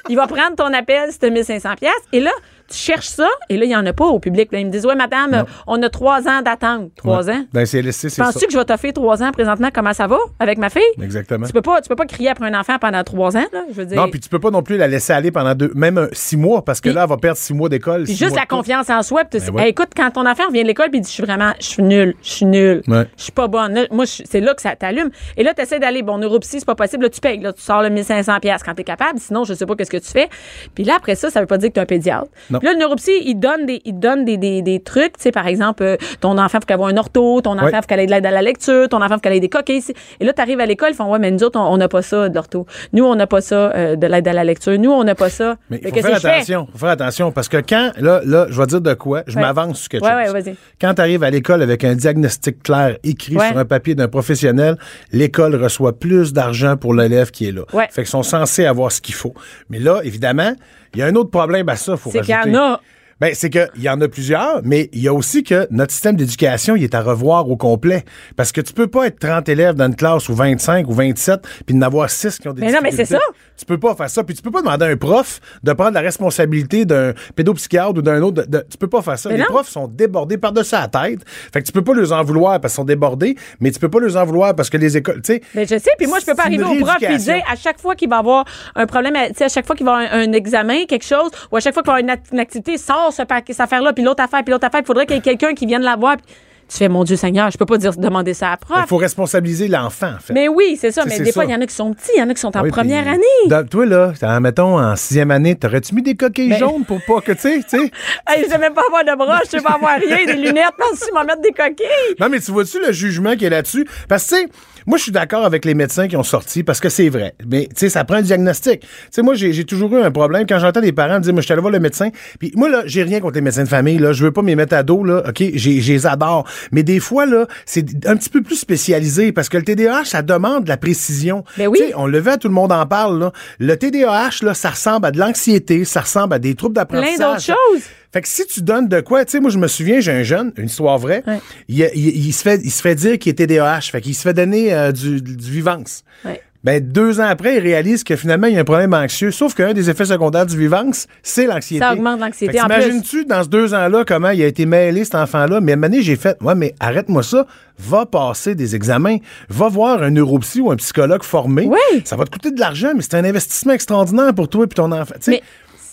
il va prendre ton appel si t'as 1500 pièces. Et là, cherches ça, et là, il n'y en a pas au public. Là, ils me disent, ouais, madame, on a trois ans d'attente. Trois
Ouais.
ans.
Dans CLSC, c'est ça.
Penses-tu que je vais t'offrir trois ans présentement? Comment ça va avec ma fille?
Exactement.
Tu peux pas, tu peux pas crier après un enfant pendant trois ans, là. Je veux dire.
Non, puis tu peux pas non plus la laisser aller pendant deux, même euh, six mois, parce que là, elle va perdre six mois d'école.
Puis juste la confiance en soi. Tu-
Ben ouais.
Hey, écoute, quand ton enfant revient de l'école, puis il dit, je suis vraiment, je suis nul, je suis nul,
Ouais.
je suis pas bonne. Là, moi, c'est là que ça t'allume. Et là, tu essaies d'aller, bon, neuropsy, c'est pas possible. Là, tu payes. Là, tu sors le 1500 pièces quand t'es capable. Sinon, je sais pas qu'est-ce que tu fais. Puis là, après ça, ça veut pas dire que t'es un pédiatre.
Non.
Puis là, le neuropsy, il donne des, il donne des, des, des trucs. Tu sais, par exemple, euh, ton enfant, faut qu'elle ait un ortho, ton enfant,
Ouais.
faut qu'elle ait de l'aide à la lecture, ton enfant, faut qu'elle ait des coquilles. Et là, t'arrives à l'école, ils font, ouais, mais nous autres, on n'a pas ça de l'ortho. Nous, on n'a pas ça euh, de l'aide à la lecture. Nous, on n'a pas ça.
Mais il faut faire attention. faut faire attention parce que quand, là, là, je vais dire de quoi, je
Ouais.
m'avance sur quelque
Ouais,
chose.
ouais, vas-y.
Quand tu arrives à l'école avec un diagnostic clair écrit sur un papier d'un professionnel, l'école reçoit plus d'argent pour l'élève qui est là. Fait qu'ils sont censés avoir ce qu'il faut. Mais là, évidemment, il y a un autre problème à ça, faut
C'est qu'il y
rajouter.
en a.
Ben, c'est qu'il y en a plusieurs, mais il y a aussi que notre système d'éducation, il est à revoir au complet. Parce que tu peux pas être 30 élèves dans une classe ou 25 ou 27, puis d'en avoir 6 qui ont des
Mais non, mais c'est ça.
Tu peux pas faire ça. Puis tu peux pas demander à un prof de prendre la responsabilité d'un pédopsychiatre ou d'un autre. de- de- tu peux pas faire ça.
Mais
Les
non.
profs sont débordés par-dessus la tête. Fait que tu peux pas les en vouloir parce qu'ils sont débordés, mais tu peux pas les en vouloir parce que les écoles, tu sais.
Mais je sais, puis moi, je peux pas arriver au prof et dire à chaque fois qu'il va avoir un problème, à- tu sais, à chaque fois qu'il va avoir un, un examen, quelque chose, ou à chaque fois qu'il va avoir une, une activité, sort ce paquet, cette affaire-là, puis l'autre affaire, puis l'autre affaire, il faudrait qu'il y ait quelqu'un qui vienne la voir. puis tu fais, mon Dieu Seigneur, je peux pas dire, demander ça à la prof.
Il faut responsabiliser l'enfant, en fait.
Mais oui, c'est ça. Mais des fois, il y en a qui sont petits, il y en a qui sont en
Oui,
première
puis,
année.
dans- toi, là, en, mettons, en sixième année, t'aurais-tu mis des coquilles
Ben-
jaunes pour pas que, tu sais, tu sais?
Hey, je sais même pas avoir de bras, je sais pas avoir rien, des lunettes, pense-tu m'en mettre des coquilles?
Non, mais tu vois-tu le jugement qui est là-dessus? Parce que, tu sais, moi, je suis d'accord avec les médecins qui ont sorti parce que c'est vrai. Mais, tu sais, ça prend un diagnostic. Tu sais, moi, j'ai toujours eu un problème quand j'entends des parents me dire, moi, je suis allé voir le médecin. Puis, moi, là, j'ai rien contre les médecins de famille, là. Je veux pas m'y mettre à dos, là. OK? J'ai- les adore. Mais des fois, là, c'est un petit peu plus spécialisé parce que le TDAH, ça demande de la précision.
Ben oui.
Tu sais, on le veut, tout le monde en parle, là. Le TDAH, là, ça ressemble à de l'anxiété, ça ressemble à des troubles d'apprentissage.
Plein d'autres choses.
Fait que si tu donnes de quoi, tu sais, moi, je me souviens, j'ai un jeune, une histoire vraie,
Ouais.
il, il- il se fait, il se fait dire qu'il est TDAH, fait qu'il se fait donner euh, du, du Vivance.
Ouais.
Ben, deux ans après, il réalise que finalement, il y a un problème anxieux, sauf qu'un des effets secondaires du Vivance, c'est l'anxiété.
Ça augmente l'anxiété.
T'imagines-tu, dans ce deux ans-là, comment il a été mêlé, cet enfant-là? Mais à un moment donné, j'ai fait, ouais, mais arrête-moi ça, va passer des examens, va voir un neuropsy ou un psychologue formé.
Oui.
Ça va te coûter de l'argent, mais c'est un investissement extraordinaire pour toi et ton enfant. Tu sais,
Mais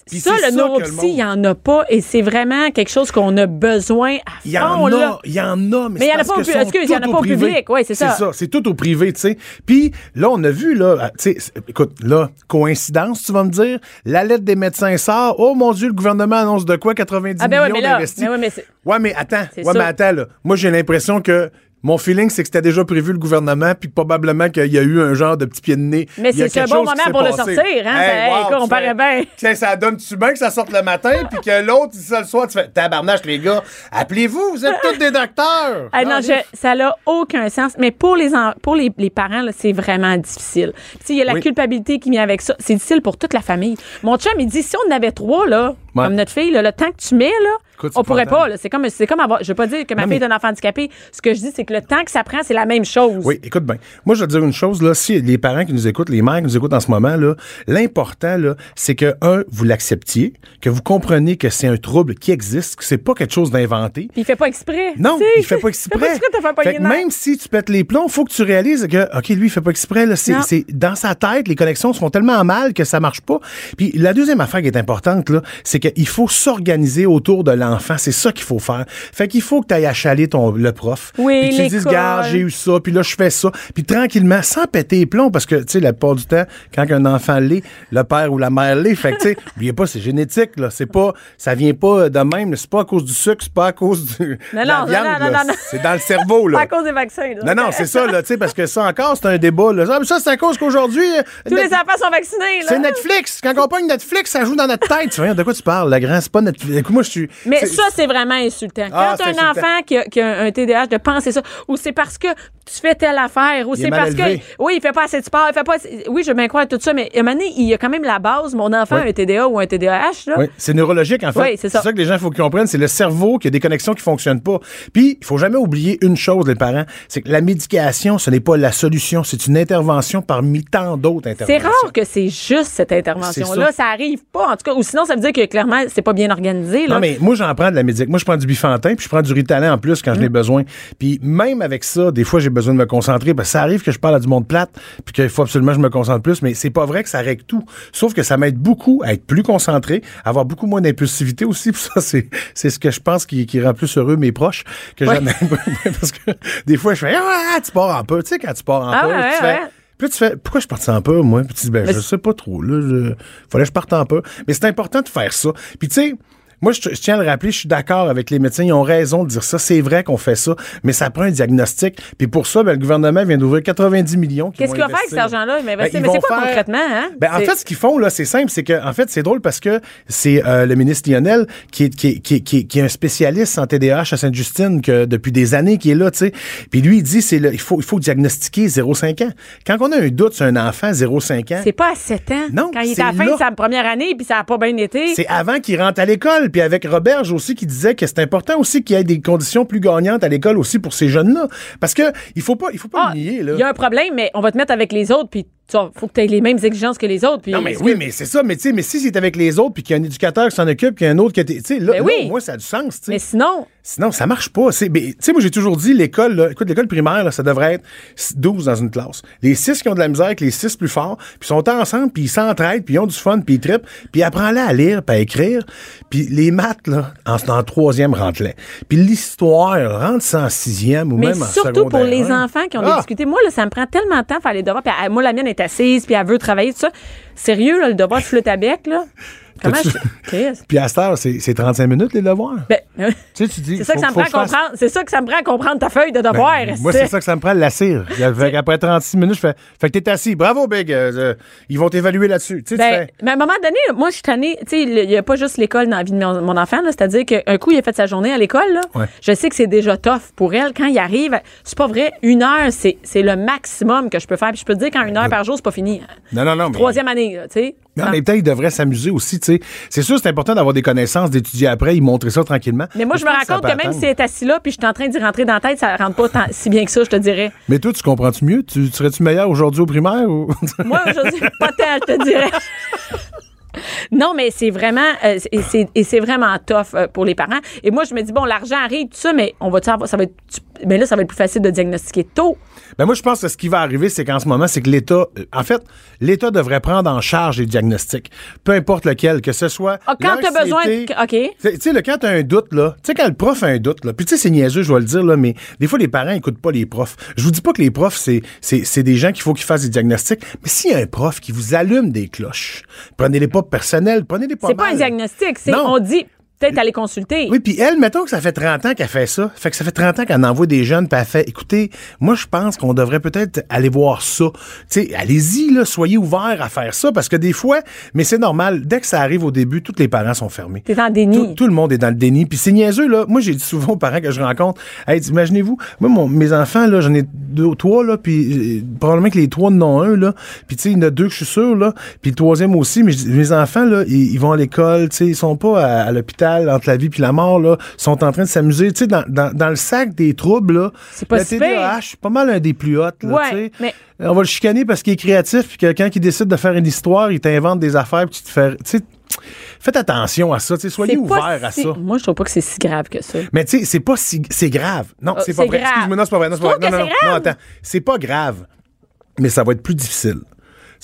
Ça, le neuropsy, il y en a pas, et c'est vraiment quelque chose qu'on a besoin à
Il y en
fond,
a, il y en a, mais,
Mais il y en a
c'est
pas
parce
au
que sont
excuse, il y en a pas au
privé.
public. Ouais, c'est ça.
C'est ça, c'est tout au privé, tu sais. Puis là, on a vu, là, ah, tu sais, écoute, là, coïncidence, tu vas me dire, la lettre des médecins sort, oh mon Dieu, le gouvernement annonce de quoi, 90
Ah ben ouais,
millions d'investis.
mais ouais, mais c'est-
Ouais, mais attends, ouais, mais attends, là. Moi, j'ai l'impression que mon feeling, c'est que c'était déjà prévu le gouvernement, puis probablement qu'il y a eu un genre de petit pied de nez.
Mais c'est un bon moment pour le sortir, hein? On paraît bien.
Ça donne-tu bien que ça sorte le matin, puis que l'autre, il dit ça le soir, tu fais tabarnache, les gars, appelez-vous, vous êtes tous des docteurs.
Ah non, je- ça n'a aucun sens. Mais pour les en- pour les, les parents, c'est vraiment difficile. Il y a la
Oui.
culpabilité qui vient avec ça. C'est difficile pour toute la famille. Mon chum, il dit si on en avait trois, là,
Ouais.
comme notre fille, là, le temps que tu mets, là,
Écoute,
on pourrait pas. là. C'est comme, c'est comme avoir. Je veux pas dire que ma
Non,
fille
mais-
est un enfant handicapé. Ce que je dis, c'est que le temps que ça prend, c'est la même chose.
Oui, écoute bien. Moi, je vais te dire une chose, là. Si les parents qui nous écoutent, les mères qui nous écoutent en ce moment, là, l'important, là, c'est que, un, vous l'acceptiez, que vous compreniez que c'est un trouble qui existe, que c'est pas quelque chose d'inventé.
Puis il fait pas exprès.
Non, il fait pas exprès.
Fait pas exprès
Fait même si tu pètes les plombs, faut que tu réalises que, OK, lui, il fait pas exprès. Là, c'est dans sa tête, les connexions sont tellement mal que ça marche pas. Puis la deuxième affaire qui est importante, là, c'est qu'il faut s'organiser autour de l'enfant. C'est ça qu'il faut faire. Fait qu'il faut que tu ailles achaler ton, le prof.
Oui,
Puis que tu dises. Garde, j'ai eu ça, puis là, je fais ça. Puis tranquillement, sans péter les plombs, parce que, tu sais, la plupart du temps, quand un enfant l'est, le père ou la mère l'est. Fait que, tu sais, oubliez pas, c'est génétique, là. C'est pas, ça vient pas de même. C'est pas à cause du sucre, c'est pas à cause du,
Non,
la
non,
viande,
non, non, non, non.
C'est dans le cerveau, là.
Pas à cause des vaccins. là.
Non, non, c'est ça, là, tu sais, parce que ça encore, c'est un débat, là. Ah, mais ça, c'est à cause qu'aujourd'hui. euh,
Tous les enfants sont vaccinés, là.
C'est Netflix. Quand on pogne Netflix, ça joue dans notre tête. Tu vois, de quoi tu parles? La grand, c'est pas Netflix. Écoute, moi, je suis.
Mais Mais
C'est-
ça, c'est vraiment insultant. Quand
Ah, c'est
un
insultant.
enfant qui a, qui a un TDAH, de penser ça, ou c'est parce que tu fais telle affaire, ou c'est parce
élevé.
que, oui, il fait pas assez de sport, il fait pas assez- oui, je bien croire tout ça, mais à un moment donné, il y a quand même la base. Mon enfant
Oui.
a un TDA ou un TDAH, là.
Oui, c'est neurologique en fait.
Oui, c'est ça.
que les gens faut qu'ils comprennent, c'est le cerveau qui a des connexions qui fonctionnent pas. Puis il faut jamais oublier une chose les parents, c'est que la médication, ce n'est pas la solution, c'est une intervention parmi tant d'autres
C'est
interventions.
rare que c'est juste cette intervention-là.
C'est
Ça. arrive pas, en tout cas. Ou sinon, ça veut dire que clairement, c'est pas bien organisé. Là.
Non, mais moi, j'en prends de la médic. Moi, je prends du bifantin, puis je prends du ritalin en plus quand je
Mm.
l'ai besoin. Puis même avec ça, des fois, j'ai besoin de me concentrer, parce que ça arrive que je parle à du monde plate, puis qu'il faut absolument que je me concentre plus, mais c'est pas vrai que ça règle tout. Sauf que ça m'aide beaucoup à être plus concentré, à avoir beaucoup moins d'impulsivité aussi, puis ça, c'est, c'est ce que je pense qui, qui rend plus heureux mes proches, que
Ouais.
parce que des fois, je fais, ah, tu pars en peu. Tu sais, quand tu pars en
Ah
peu,
ouais,
tu
ouais,
fais, puis là, tu fais, pourquoi je partais en peu, moi? Puis tu dis, ben,
Mais
je sais pas trop, là. Je, fallait que je parte en peu. Mais c'est important de faire ça. Puis tu sais, moi, je, je tiens à le rappeler, je suis d'accord avec les médecins. Ils ont raison de dire ça. C'est vrai qu'on fait ça, mais ça prend un diagnostic. Puis pour ça, ben, le gouvernement vient d'ouvrir 90 millions.
Qu'est-ce qu'il va faire avec cet argent-là? Il va
Ben,
investir. mais c'est quoi
faire-
concrètement? Hein?
Ben, en fait, ce qu'ils font, là, c'est simple. C'est que, en fait, c'est drôle parce que c'est euh, le ministre Lionel qui est, qui, est- qui, est- qui est- qui est un spécialiste en TDAH à Sainte-Justine que depuis des années qui est là, tu sais. Puis lui, il dit, c'est il faut, il faut diagnostiquer 0,5 ans. Quand on a un doute sur un enfant 0,5 ans,
c'est pas à 7 ans.
Non,
Quand il est à la fin de sa première année, puis ça a pas bien été.
C'est avant qu'il rentre à l'école. Puis avec Roberge aussi qui disait que c'est important aussi qu'il y ait des conditions plus gagnantes à l'école aussi pour ces jeunes-là. Parce que il faut pas, il faut pas
Ah,
le nier.
Il y a un problème, mais on va te mettre avec les autres, puis tu vois, faut que tu aies les mêmes exigences que les autres. Puis
Non, mais oui, mais c'est ça. Mais tu sais, mais si c'est avec les autres, puis qu'il y a un éducateur qui s'en occupe, qu'il y a un autre qui été. Tu sais, là,
Ben
là,
oui.
moins, ça a du sens, tu sais.
Mais sinon,
Sinon, ça marche pas. Tu sais, moi, j'ai toujours dit, l'école, écoute, l'école primaire, là, ça devrait être 12 dans une classe. Les 6 qui ont de la misère avec les 6 plus forts, puis ils sont ensemble, puis ils s'entraident, puis ils ont du fun, puis ils trippent, puis apprends-les à lire, puis à écrire. Puis les maths, là, en, en troisième, rentre-les. Puis l'histoire, rentre en sixième ou
mais
même en
surtout pour
secondaire
les enfants qui ont
Ah!
difficultés. Moi, là, ça me prend tellement de temps à faire les devoirs. Puis moi, la mienne est assise, puis elle veut travailler, tout ça. Sérieux, le devoir de flûte à bec, là? Comment je. Chris?
Puis à cette heure, c'est c'est 35 minutes, les devoirs.
Ben, euh,
tu sais, tu dis.
c'est ça que ça me prend à comprendre. C'est ça que ça me prend à comprendre ta feuille de devoir.
Ben, moi, c'est ça que ça me prend, la cire. Après 36 minutes, je fais, fait que t'es assis. Bravo, Big. Euh, euh, ils vont t'évaluer là-dessus. Tu sais, tu
Ben,
fais.
mais à un moment donné, moi, je suis tannée. Tu sais, il n'y a pas juste l'école dans la vie de mon, mon enfant. C'est-à-dire qu'un coup, il a fait sa journée à l'école.
Ouais.
Je sais que c'est déjà tough pour elle. Quand il arrive, c'est pas vrai. Une heure, c'est le maximum que je peux faire. Puis je peux te dire qu'en une heure par jour, c'est pas fini.
Non, non, non. mais-
Troisième année, tu sais.
Mais en même temps, ils devraient s'amuser aussi, tu sais. C'est sûr, c'est important d'avoir des connaissances, d'étudier après, ils montrer ça tranquillement.
Mais moi, je me compte
peut
que même si elle est assis là, puis je suis en train d'y rentrer dans la tête, ça rentre pas tant- si bien que ça, je te dirais.
Mais toi, tu comprends-tu mieux? Tu, tu serais-tu meilleur aujourd'hui au primaire ou?
Moi, aujourd'hui, pas tant, je te dirais. Non, mais c'est vraiment euh, et c'est c'est vraiment tough euh, pour les parents. Et moi, je me dis bon, l'argent arrive tout ça, mais on va ça va être, mais là, ça va être plus facile de diagnostiquer tôt.
Ben moi, je pense que ce qui va arriver, c'est qu'en ce moment, c'est que l'État, euh, en fait, l'État devrait prendre en charge les diagnostics, peu importe lequel, que ce soit.
Ah, quand t'as besoin, de, ok.
Tu sais- quand t'as un doute, là, tu sais, quand le prof a un doute, là, puis tu sais, c'est niaiseux, je vais le dire, là, mais des fois, les parents écoutent pas les profs. Je vous dis pas que les profs, c'est, c'est, c'est des gens qu'il faut qu'ils fassent des diagnostics, mais s'il y a un prof qui vous allume des cloches, prenez-les pas personnels, prenez-les pas
C'est pas un diagnostic, c'est on dit peut-être aller consulter.
Oui, puis elle, mettons que ça fait 30 ans qu'elle fait ça. Fait que ça fait 30 ans qu'elle envoie des jeunes, puis elle fait, écoutez, moi, je pense qu'on devrait peut-être aller voir ça. Tu sais, allez-y, là, soyez ouverts à faire ça, parce que des fois, mais c'est normal, dès que ça arrive au début, tous les parents sont fermés.
T'es en déni.
Tout, tout le monde est dans le déni. Puis c'est niaiseux, là. Moi, j'ai dit souvent aux parents que je rencontre, hey, imaginez-vous, moi, mon- mes enfants, là, j'en ai deux, trois, là, puis euh, probablement que les trois n'ont un, là. Puis, tu sais, il y en a deux que je suis sûr, là. Puis le troisième aussi. Mais mes enfants, là, ils, ils vont à l'école, tu sais, ils sont pas à, à l'hôpital entre la vie puis la mort, là. Sont en train de s'amuser. Tu sais, dans, dans, dans le sac des troubles, là.
C'est pas si
TDAH, c'est pas mal un des plus là,
Ouais, mais-
On va le chicaner parce qu'il est créatif, puis que quand il décide de faire une histoire, il t'invente des affaires, puis tu te fais. Tu sais, faites attention à ça, soyez ouverts à ça.
Moi, je trouve pas que c'est si grave que ça.
Mais tu sais, c'est pas si. C'est grave. Non,
Ah,
c'est pas vrai.
grave.
Excuse-moi, non, c'est pas vrai. Non, c'est pas Non, non, non, attends. C'est pas grave, mais ça va être plus difficile.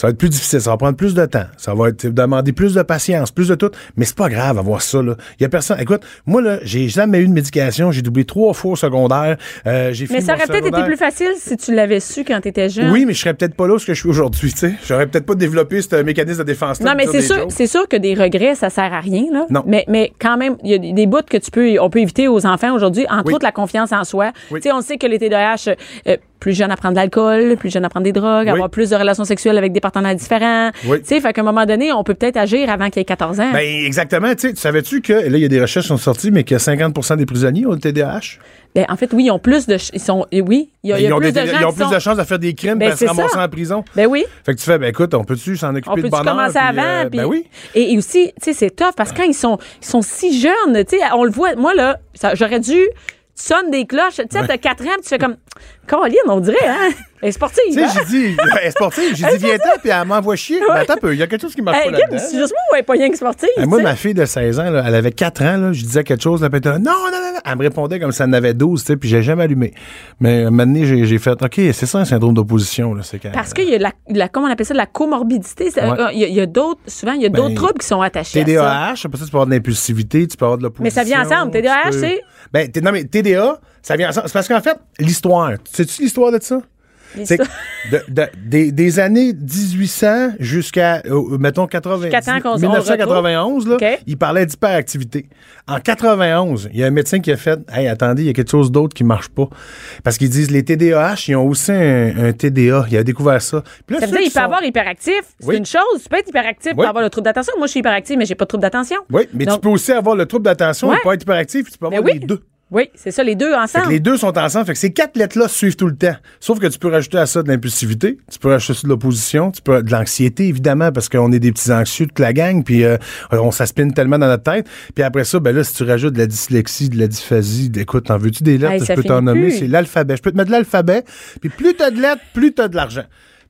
Ça va être plus difficile, ça va prendre plus de temps, ça va être demander plus de patience, plus de tout, mais c'est pas grave à voir ça là. Il y a personne. Écoute, moi là, j'ai jamais eu de médication, j'ai doublé trois fois au secondaire, euh, j'ai
Mais ça aurait peut-être été plus facile si tu l'avais su quand tu étais jeune.
Oui, mais je serais peut-être pas là où ce que je suis aujourd'hui, tu sais. J'aurais peut-être pas développé ce mécanisme de défense
Non, mais c'est sûr, c'est sûr que des regrets, ça sert à rien, là.
Non.
Mais, mais quand même, il y a des- des bouts que tu peux, on peut éviter aux enfants aujourd'hui, entre
Oui.
autres la confiance en soi.
Oui.
Tu sais, on sait que les TDAH, euh, plus jeune à prendre de l'alcool, plus jeune à prendre des drogues,
Oui.
avoir plus de relations sexuelles avec des partenaires différents.
Oui.
Tu sais, fait qu'à un moment donné, on peut peut-être agir avant qu'il ait 14 ans.
Ben, exactement. Tu savais-tu que, là, il y a des recherches qui sont sorties, mais que 50% des prisonniers ont le TDAH?
Ben, en fait, oui, ils ont plus de, ils sont, oui, il y a, il y a
Ben, ils ont,
plus
des-
de gens
ils ont
qui
plus
sont-
de chances de faire des crimes
Ben,
de se ramasser en prison.
Ben oui.
Fait que tu fais, ben écoute, on peut-tu s'en occuper
On
de
peut-tu
bonheur?
commencer
puis,
avant?
euh,
puis-
ben oui.
Et, et aussi, tu sais, c'est tough parce que quand ils sont, ils sont si jeunes, tu sais, on le voit. Moi, là, j'aurais dû. Tu sonnes des cloches. Tu sais, t'as 4 ans, tu fais comme. Caroline, on dirait, hein? Elle est sportive.
Tu sais,
hein?
j'ai dit, elle est sportive, j'ai dit, viens-t'en, puis elle m'envoie chier. Ben, attends un peu, il y a quelque chose qui marche
Hey,
pas là-dedans.
c'est juste moi ou elle est pas rien que sportive?
Moi, ma fille de 16 ans, là, elle avait 4 ans, là, je disais quelque chose, elle là, non, non, non, non. Elle me répondait comme si elle en avait 12, tu sais, puis j'ai jamais allumé. Mais maintenant, j'ai j'ai fait, OK, c'est ça un syndrome d'opposition, là, c'est quand
Parce qu'il y a la, la- comment on appelle ça, la comorbidité.
Ouais.
Il y a, d'autres, souvent, il y a d'autres
Ben,
troubles qui sont attachés à ça.
TDAH, après ça, tu peux avoir de l'impulsivité, tu peux avoir de l'opposition.
Mais ça vient ensemble. TDAH, c'est-
Ben, non, mais TDA, ça vient ensemble. C'est parce qu'en fait, l'histoire, sais-tu l'histoire de ça? De- de- des, des années 1800 jusqu'à, euh, mettons, 80,
Jusqu'à temps qu'on- on
1991, là, il parlait d'hyperactivité. En 91, il y a un médecin qui a fait Hey, attendez, il y a quelque chose d'autre qui marche pas. Parce qu'ils disent les TDAH, ils ont aussi un, un TDA. Il a découvert ça. Puis là,
Ça veut dire
qui
il peut
sont-
avoir hyperactif. C'est
Oui.
une chose. Tu peux être hyperactif
Oui.
pour avoir le trouble d'attention. Moi, je suis hyperactive, mais j'ai pas de trouble d'attention.
Oui, mais
Donc-
tu peux aussi avoir le trouble d'attention
Ouais.
et pas être hyperactif, tu peux
Ben
avoir
oui.
les deux.
Oui, c'est ça, les deux
Fait que
ensemble.
les deux sont ensemble. Fait que ces quatre lettres-là suivent tout le temps. Sauf que tu peux rajouter à ça de l'impulsivité, tu peux rajouter ça de l'opposition, tu peux de l'anxiété, évidemment, parce qu'on est des petits anxieux toute la gang, puis euh, on s'aspine tellement dans notre tête. Puis après ça, ben là, si tu rajoutes de la dyslexie, de la dysphasie, écoute, t'en veux-tu des lettres?
Hey,
je peux t'en nommer. C'est l'alphabet. Je peux te mettre de l'alphabet. Puis plus t'as de lettres, plus t'as de l'argent.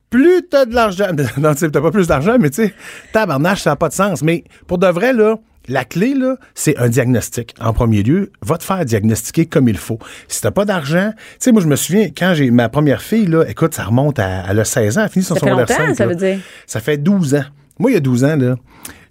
Plus t'as de l'argent. Non, tu sais, t'as pas plus d'argent, mais tu sais, tabarnache, ça n'a pas de sens. Mais pour de vrai, là, la clé, là, c'est un diagnostic. En premier lieu, va te faire diagnostiquer comme il faut. Si t'as pas d'argent, tu sais, moi, je me souviens, quand j'ai ma première fille, là, écoute, ça remonte à, a 16 ans, elle a fini son
Ça fait
secondaire
longtemps,
5,
ça
là.
veut dire.
Ça fait 12 ans. Moi, il y a 12 ans, là,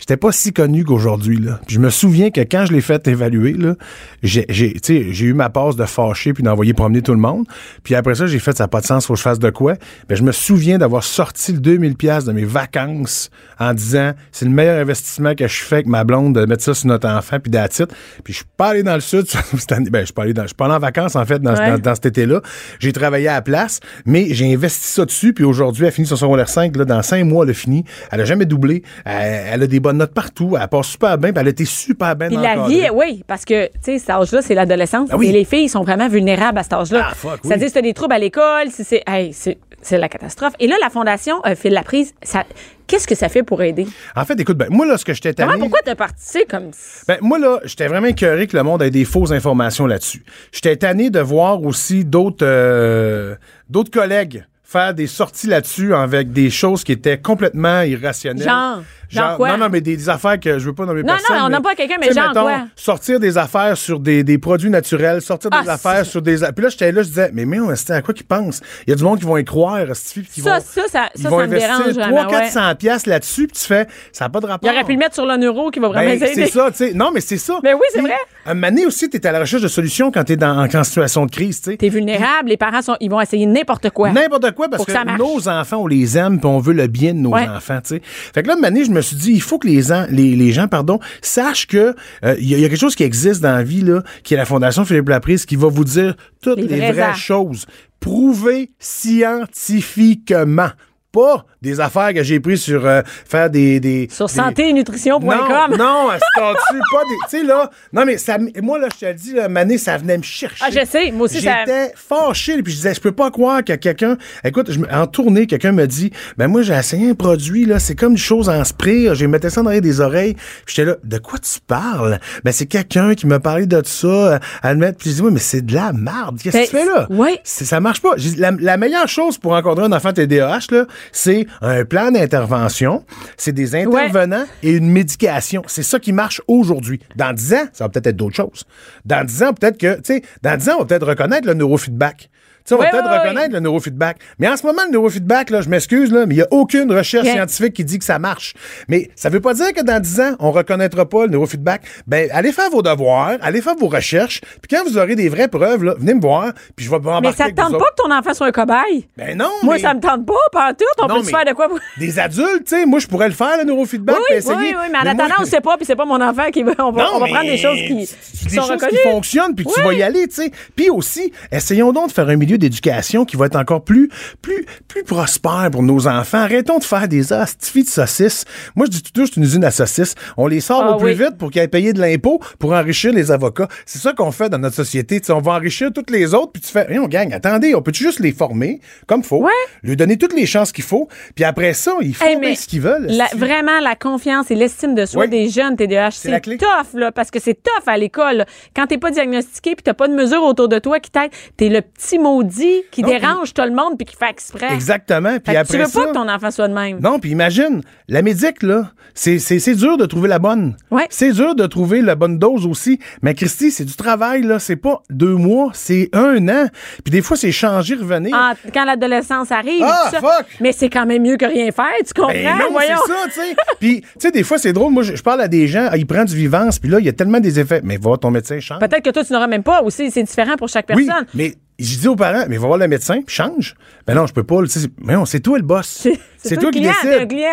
j'étais pas si connu qu'aujourd'hui, là. Puis je me souviens que quand je l'ai fait évaluer, là, j'ai, j'ai, tu sais, j'ai eu ma passe de fâcher puis d'envoyer promener tout le monde. Puis après ça, j'ai fait, ça n'a pas de sens, faut que je fasse de quoi. Ben, je me souviens d'avoir sorti le 2000 pièces de mes vacances en disant, c'est le meilleur investissement que je fais avec ma blonde de mettre ça sur notre enfant puis d'attitude. Puis je suis pas allé dans le sud cette année. Ben, je suis pas allé dans, je suis pas allé en vacances, en fait, dans,
Ouais.
dans, dans cet été-là. J'ai travaillé à la place, mais j'ai investi ça dessus, puis aujourd'hui, elle finit son secondaire 5, là, dans 5 mois, elle a fini. Elle a jamais doublé. Elle, elle a des bonnes notes partout. Elle passe super bien, puis elle a été super bien
Puis la
encadrée.
vie, oui, parce que, tu sais, cet âge-là, c'est l'adolescence.
Ah oui.
Et les filles sont vraiment vulnérables à cet âge-là.
Ah, fuck, oui.
C'est-à-dire, si t'as des troubles à l'école, si c'est, hey, c'est, c'est la catastrophe. Et là, la Fondation euh, File la prise, ça, qu'est-ce que ça fait pour aider?
En fait, écoute, ben, moi, là, ce que j'étais tanné...
Pourquoi t'as participé comme
Ben, moi, là, j'étais vraiment écœuré que le monde ait des fausses informations là-dessus. J'étais tanné de voir aussi d'autres euh, d'autres collègues faire des sorties là-dessus avec des choses qui étaient complètement irrationnelles.
Genre? Genre quoi?
Non, non, mais des, des affaires que je veux pas nommer
Non, non,
personne.
on nomme pas quelqu'un, mais
tu
genre
mettons,
quoi?
Sortir des affaires sur des, des produits naturels, sortir des
Ah,
affaires sur des... Puis là, j'étais là, je disais, mais mais c'était à quoi qu'ils pensent? Il y a du monde qui vont y croire, qui
Ça,
vont...
ça, ça,
ils
ça,
vont
ça me
investir
dérange vraiment,
300
ouais.
400 piastres là-dessus, puis tu fais, ça n'a pas de rapport.
Il aurait pu le mettre sur le neuro qui va vraiment
Ben, c'est ça, tu sais. Non, mais c'est ça.
Mais oui, c'est vrai.
Un donné aussi, tu es à la recherche de solutions quand tu es dans, en, en situation de crise, tu sais.
T'es vulnérable, les parents sont, ils vont essayer n'importe quoi.
N'importe quoi, parce que, nos enfants, on les aime, puis on veut le bien de nos
Ouais.
enfants, tu sais. Fait que là, je me suis dit, il faut que les, en- les, les gens, pardon, sachent que euh, y, a- il y a quelque chose qui existe dans la vie, là, qui est la Fondation Philippe Laprise, qui va vous dire toutes
Les
les,
vraies
choses. Prouvées scientifiquement. Pas des affaires que j'ai prises sur euh, faire des, des
Sur
des-
santé et nutrition.com.
Non, non, c'est pas des. Tu sais, là. Non, mais ça, moi, là, je te le dis, là, Mané, ça venait me chercher.
Ah, je sais, moi aussi, ça-
J'étais fâché, puis je disais, je peux pas croire que quelqu'un. Écoute, je me- en tournée, quelqu'un me dit, ben, moi, j'ai essayé un produit, là, c'est comme une chose en spray, j'ai mettais ça dans les des oreilles. Puis j'étais là, de quoi tu parles? Ben, c'est quelqu'un qui m'a parlé de ça, euh, à le mettre. Puis je dis, oui, mais c'est de la merde. Qu'est-ce que tu
Ben,
fais là?
oui.
Ça marche pas. La, la meilleure chose pour encadrer un enfant TDAH, là, c'est un plan d'intervention, c'est des intervenants et une médication. C'est ça qui marche aujourd'hui. Dans 10 ans, ça va peut-être être d'autres choses. Dans 10 ans, peut-être que, tu sais, dans 10 ans, on va peut-être reconnaître le neurofeedback. Tu sais, on va
Oui,
peut-être
oui, oui.
reconnaître le neurofeedback. Mais en ce moment, le neurofeedback, là, je m'excuse, là, mais il n'y a aucune recherche
Bien.
scientifique qui dit que ça marche. Mais ça veut pas dire que dans 10 ans, on reconnaîtra pas le neurofeedback. Ben, allez faire vos devoirs, allez faire vos recherches, puis quand vous aurez des vraies preuves, là, venez me voir, puis je vais m'embarquer
Mais ça te
vous
tente pas que ton enfant soit un cobaye?
Ben non,
Moi,
mais-
ça me tente pas, pas tout. On
Non,
peut faire de quoi?
Des adultes, tu sais, moi, je pourrais le faire, le neurofeedback,
Oui, oui, oui, mais en attendant, on sait pas, puis c'est pas mon enfant qui va. On va,
Non,
on va prendre des choses qui,
c'est
qui
des
sont
choses
reconnues.
qui fonctionnent puis tu vas y aller, tu sais. Puis aussi, essayons donc de faire un milieu milieu d'éducation qui va être encore plus, plus, plus prospère pour nos enfants. Arrêtons de faire des astifies de saucisses. Moi, je dis toujours, c'est une usine à saucisses. On les sort
Ah
au plus vite pour qu'ils aient payé de l'impôt pour enrichir les avocats. C'est ça qu'on fait dans notre société. On va enrichir toutes les autres, puis tu fais, on gagne. Attendez, on peut juste les former comme faut,
Ouais.
lui donner toutes les chances qu'il faut, puis après ça, ils font
Hey,
bien ce qu'ils veulent.
la- vraiment, la confiance et l'estime de soi
Oui.
des jeunes TDAH, c'est tough, là, parce que c'est tough à l'école. Quand t'es pas diagnostiqué puis t'as pas de mesure autour de toi qui t'aide, t'es le petit maudit qui
Non,
dérange tout le monde puis qui fait exprès.
Exactement. Puis après
tu veux
ça,
pas que ton enfant soit de même.
Non, puis imagine, la médic, là, c'est, dur de trouver la bonne.
Ouais.
C'est dur de trouver la bonne dose aussi. Mais Christy, c'est du travail, là. C'est pas deux mois, c'est un an. Puis des fois, c'est changer, revenir.
Ah, quand l'adolescence arrive,
Ah,
ça.
fuck!
mais c'est quand même mieux que rien faire, tu comprends?
Ben non,
Voyons.
c'est ça, tu sais. Puis, tu sais, des fois, c'est drôle. Moi, je, je parle à des gens, ah, ils prennent du vivance, puis là, il y a tellement des effets. Mais va, ton médecin change.
Peut-être que toi, tu n'auras même pas aussi. C'est différent pour chaque
Oui,
personne.
mais je dis aux parents, mais va voir le médecin, puis change. Ben non, je peux pas. Mais non, c'est toi le boss.
C'est- toi
qui
client.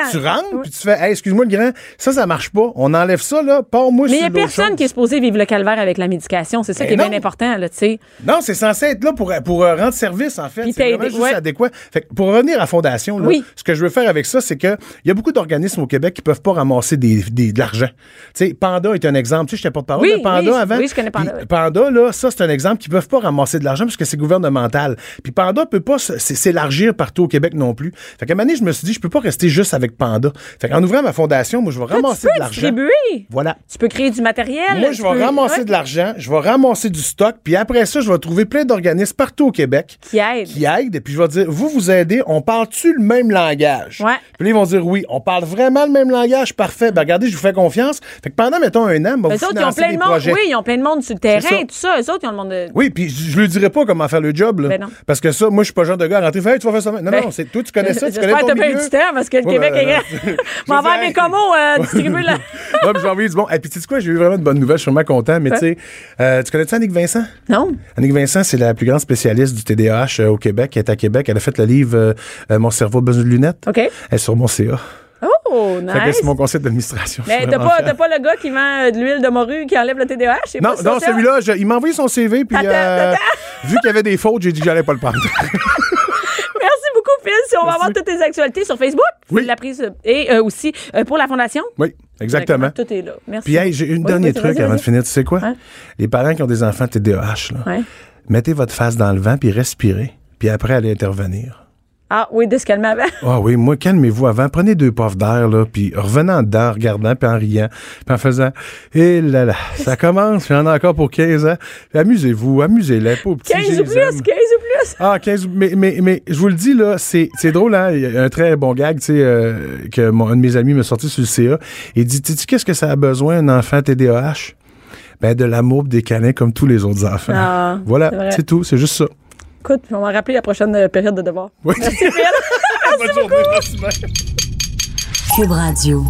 Tu rentres,
Oui.
puis tu fais, hey, excuse-moi le grand, ça, ça marche pas. On enlève ça, là, pars-moi
Mais il n'y a personne
chose.
qui est supposé vivre le calvaire avec la médication. C'est ça
Ben
qui est bien important, là, tu sais.
Non, c'est censé être là pour, pour euh, rendre service, en fait.
Puis
C'est vraiment juste
ouais.
adéquat. Fait que pour revenir à Fondation, là,
Oui.
ce que je veux faire avec ça, c'est que il y a beaucoup d'organismes au Québec qui peuvent pas ramasser des, des- de l'argent. Tu sais, Panda est un exemple. Tu sais, je t'ai pas de parole
Oui,
de Panda avant.
oui, je connais Panda.
Panda, là, ça, c'est un exemple qui peuvent pas ramasser de l'argent parce que c'est gouvernemental. Puis Panda peut pas s'élargir partout au Québec non plus. Fait qu'à un moment donné, je me suis dit, je peux pas rester juste avec Panda. Fait qu'en ouvrant ma fondation, moi, je vais
Toi,
ramasser
tu peux
de l'argent.
distribuer.
Voilà.
Tu peux créer du matériel.
Moi,
tu
je vais
peux-
ramasser
ouais,
de l'argent, je vais ramasser du stock, puis après ça, je vais trouver plein d'organismes partout au Québec
Qui aide.
qui aident, et puis je vais dire, vous, vous aidez, on parle-tu le même langage?
Ouais.
Puis là, ils vont dire, oui, on parle vraiment le même langage, parfait. Ben regardez, je vous fais confiance. Fait que pendant, mettons, un an, ben,
Eux
vous
autres, ils ont
financez
plein
des
de monde.
projets.
Oui, ils ont plein de monde sur le terrain
ça.
tout ça. Eux autres, ils ont le monde de.
Oui, puis je, je lui dirai pas comment faire le job, là.
Ben non.
Parce que ça, moi, je suis pas le genre de gars à Hey, tu vas faire ça. maintenant. Non,
Ben,
non, c'est toi, tu connais ça, tu
J'espère
connais
que
ton
t'as pas eu
milieu.
du temps parce que le
Ouais,
Québec est grand.
je
M'en
sais,
va des
hey.
comos euh, distribuer la.
Ouais, puis j'ai envie du bon. Et puis, tu sais quoi, j'ai eu vraiment de bonnes nouvelles, je suis vraiment content, mais tu sais, euh, tu connais-tu Annick Vincent?
Non.
Annick Vincent, c'est la plus grande spécialiste du TDAH euh, au Québec. Elle est à Québec. Elle a fait le livre euh, Mon cerveau a besoin de lunettes.
OK.
Elle est sur mon CA.
Oh,
que
nice.
c'est mon conseil d'administration.
Mais t'as pas, pas le gars qui vend de l'huile de morue qui enlève le TDAH?
Non, non,
ça?
celui-là, il m'a envoyé son CV, puis
Attends,
euh,
attends.
vu qu'il y avait des fautes, j'ai dit que j'allais pas le prendre.
Phil. Si on va avoir toutes tes actualités sur Facebook,
Oui.
la prise euh, et euh, aussi euh, pour la fondation.
oui, exactement.
Tout est là. Merci.
Puis, hey, j'ai une
Oui,
dernier truc
vas-y,
avant de finir. Tu sais quoi?
Hein?
Les parents qui ont des enfants TDAH, là,
Ouais.
mettez votre face dans le vent, puis respirez, puis après, allez intervenir.
Ah oui, de se calmer avant.
Ah oui, moi, calmez-vous avant. Prenez deux puffs d'air, là, puis revenez en dedans, regardant, puis en riant, puis en faisant Eh là là, ça commence, j'en ai encore pour 15 ans. Puis Amusez-vous, amusez-les, aux petits.
15
je
ou plus, 15
aime.
ou plus.
Ah, 15, mais, mais, mais je vous le dis, là, c'est, c'est drôle, hein? Il y a un très bon gag, tu sais, euh, que mon, un de mes amis m'a sorti sur le CA. Il dit, tu sais, qu'est-ce que ça a besoin, un enfant TDAH? Ben, de l'amour des câlins comme tous les autres enfants.
Ah,
voilà, c'est tout, c'est juste ça.
Écoute, on va rappeler la prochaine euh, période de devoir.
Oui.
Merci.
Bonne journée.
Cube Radio.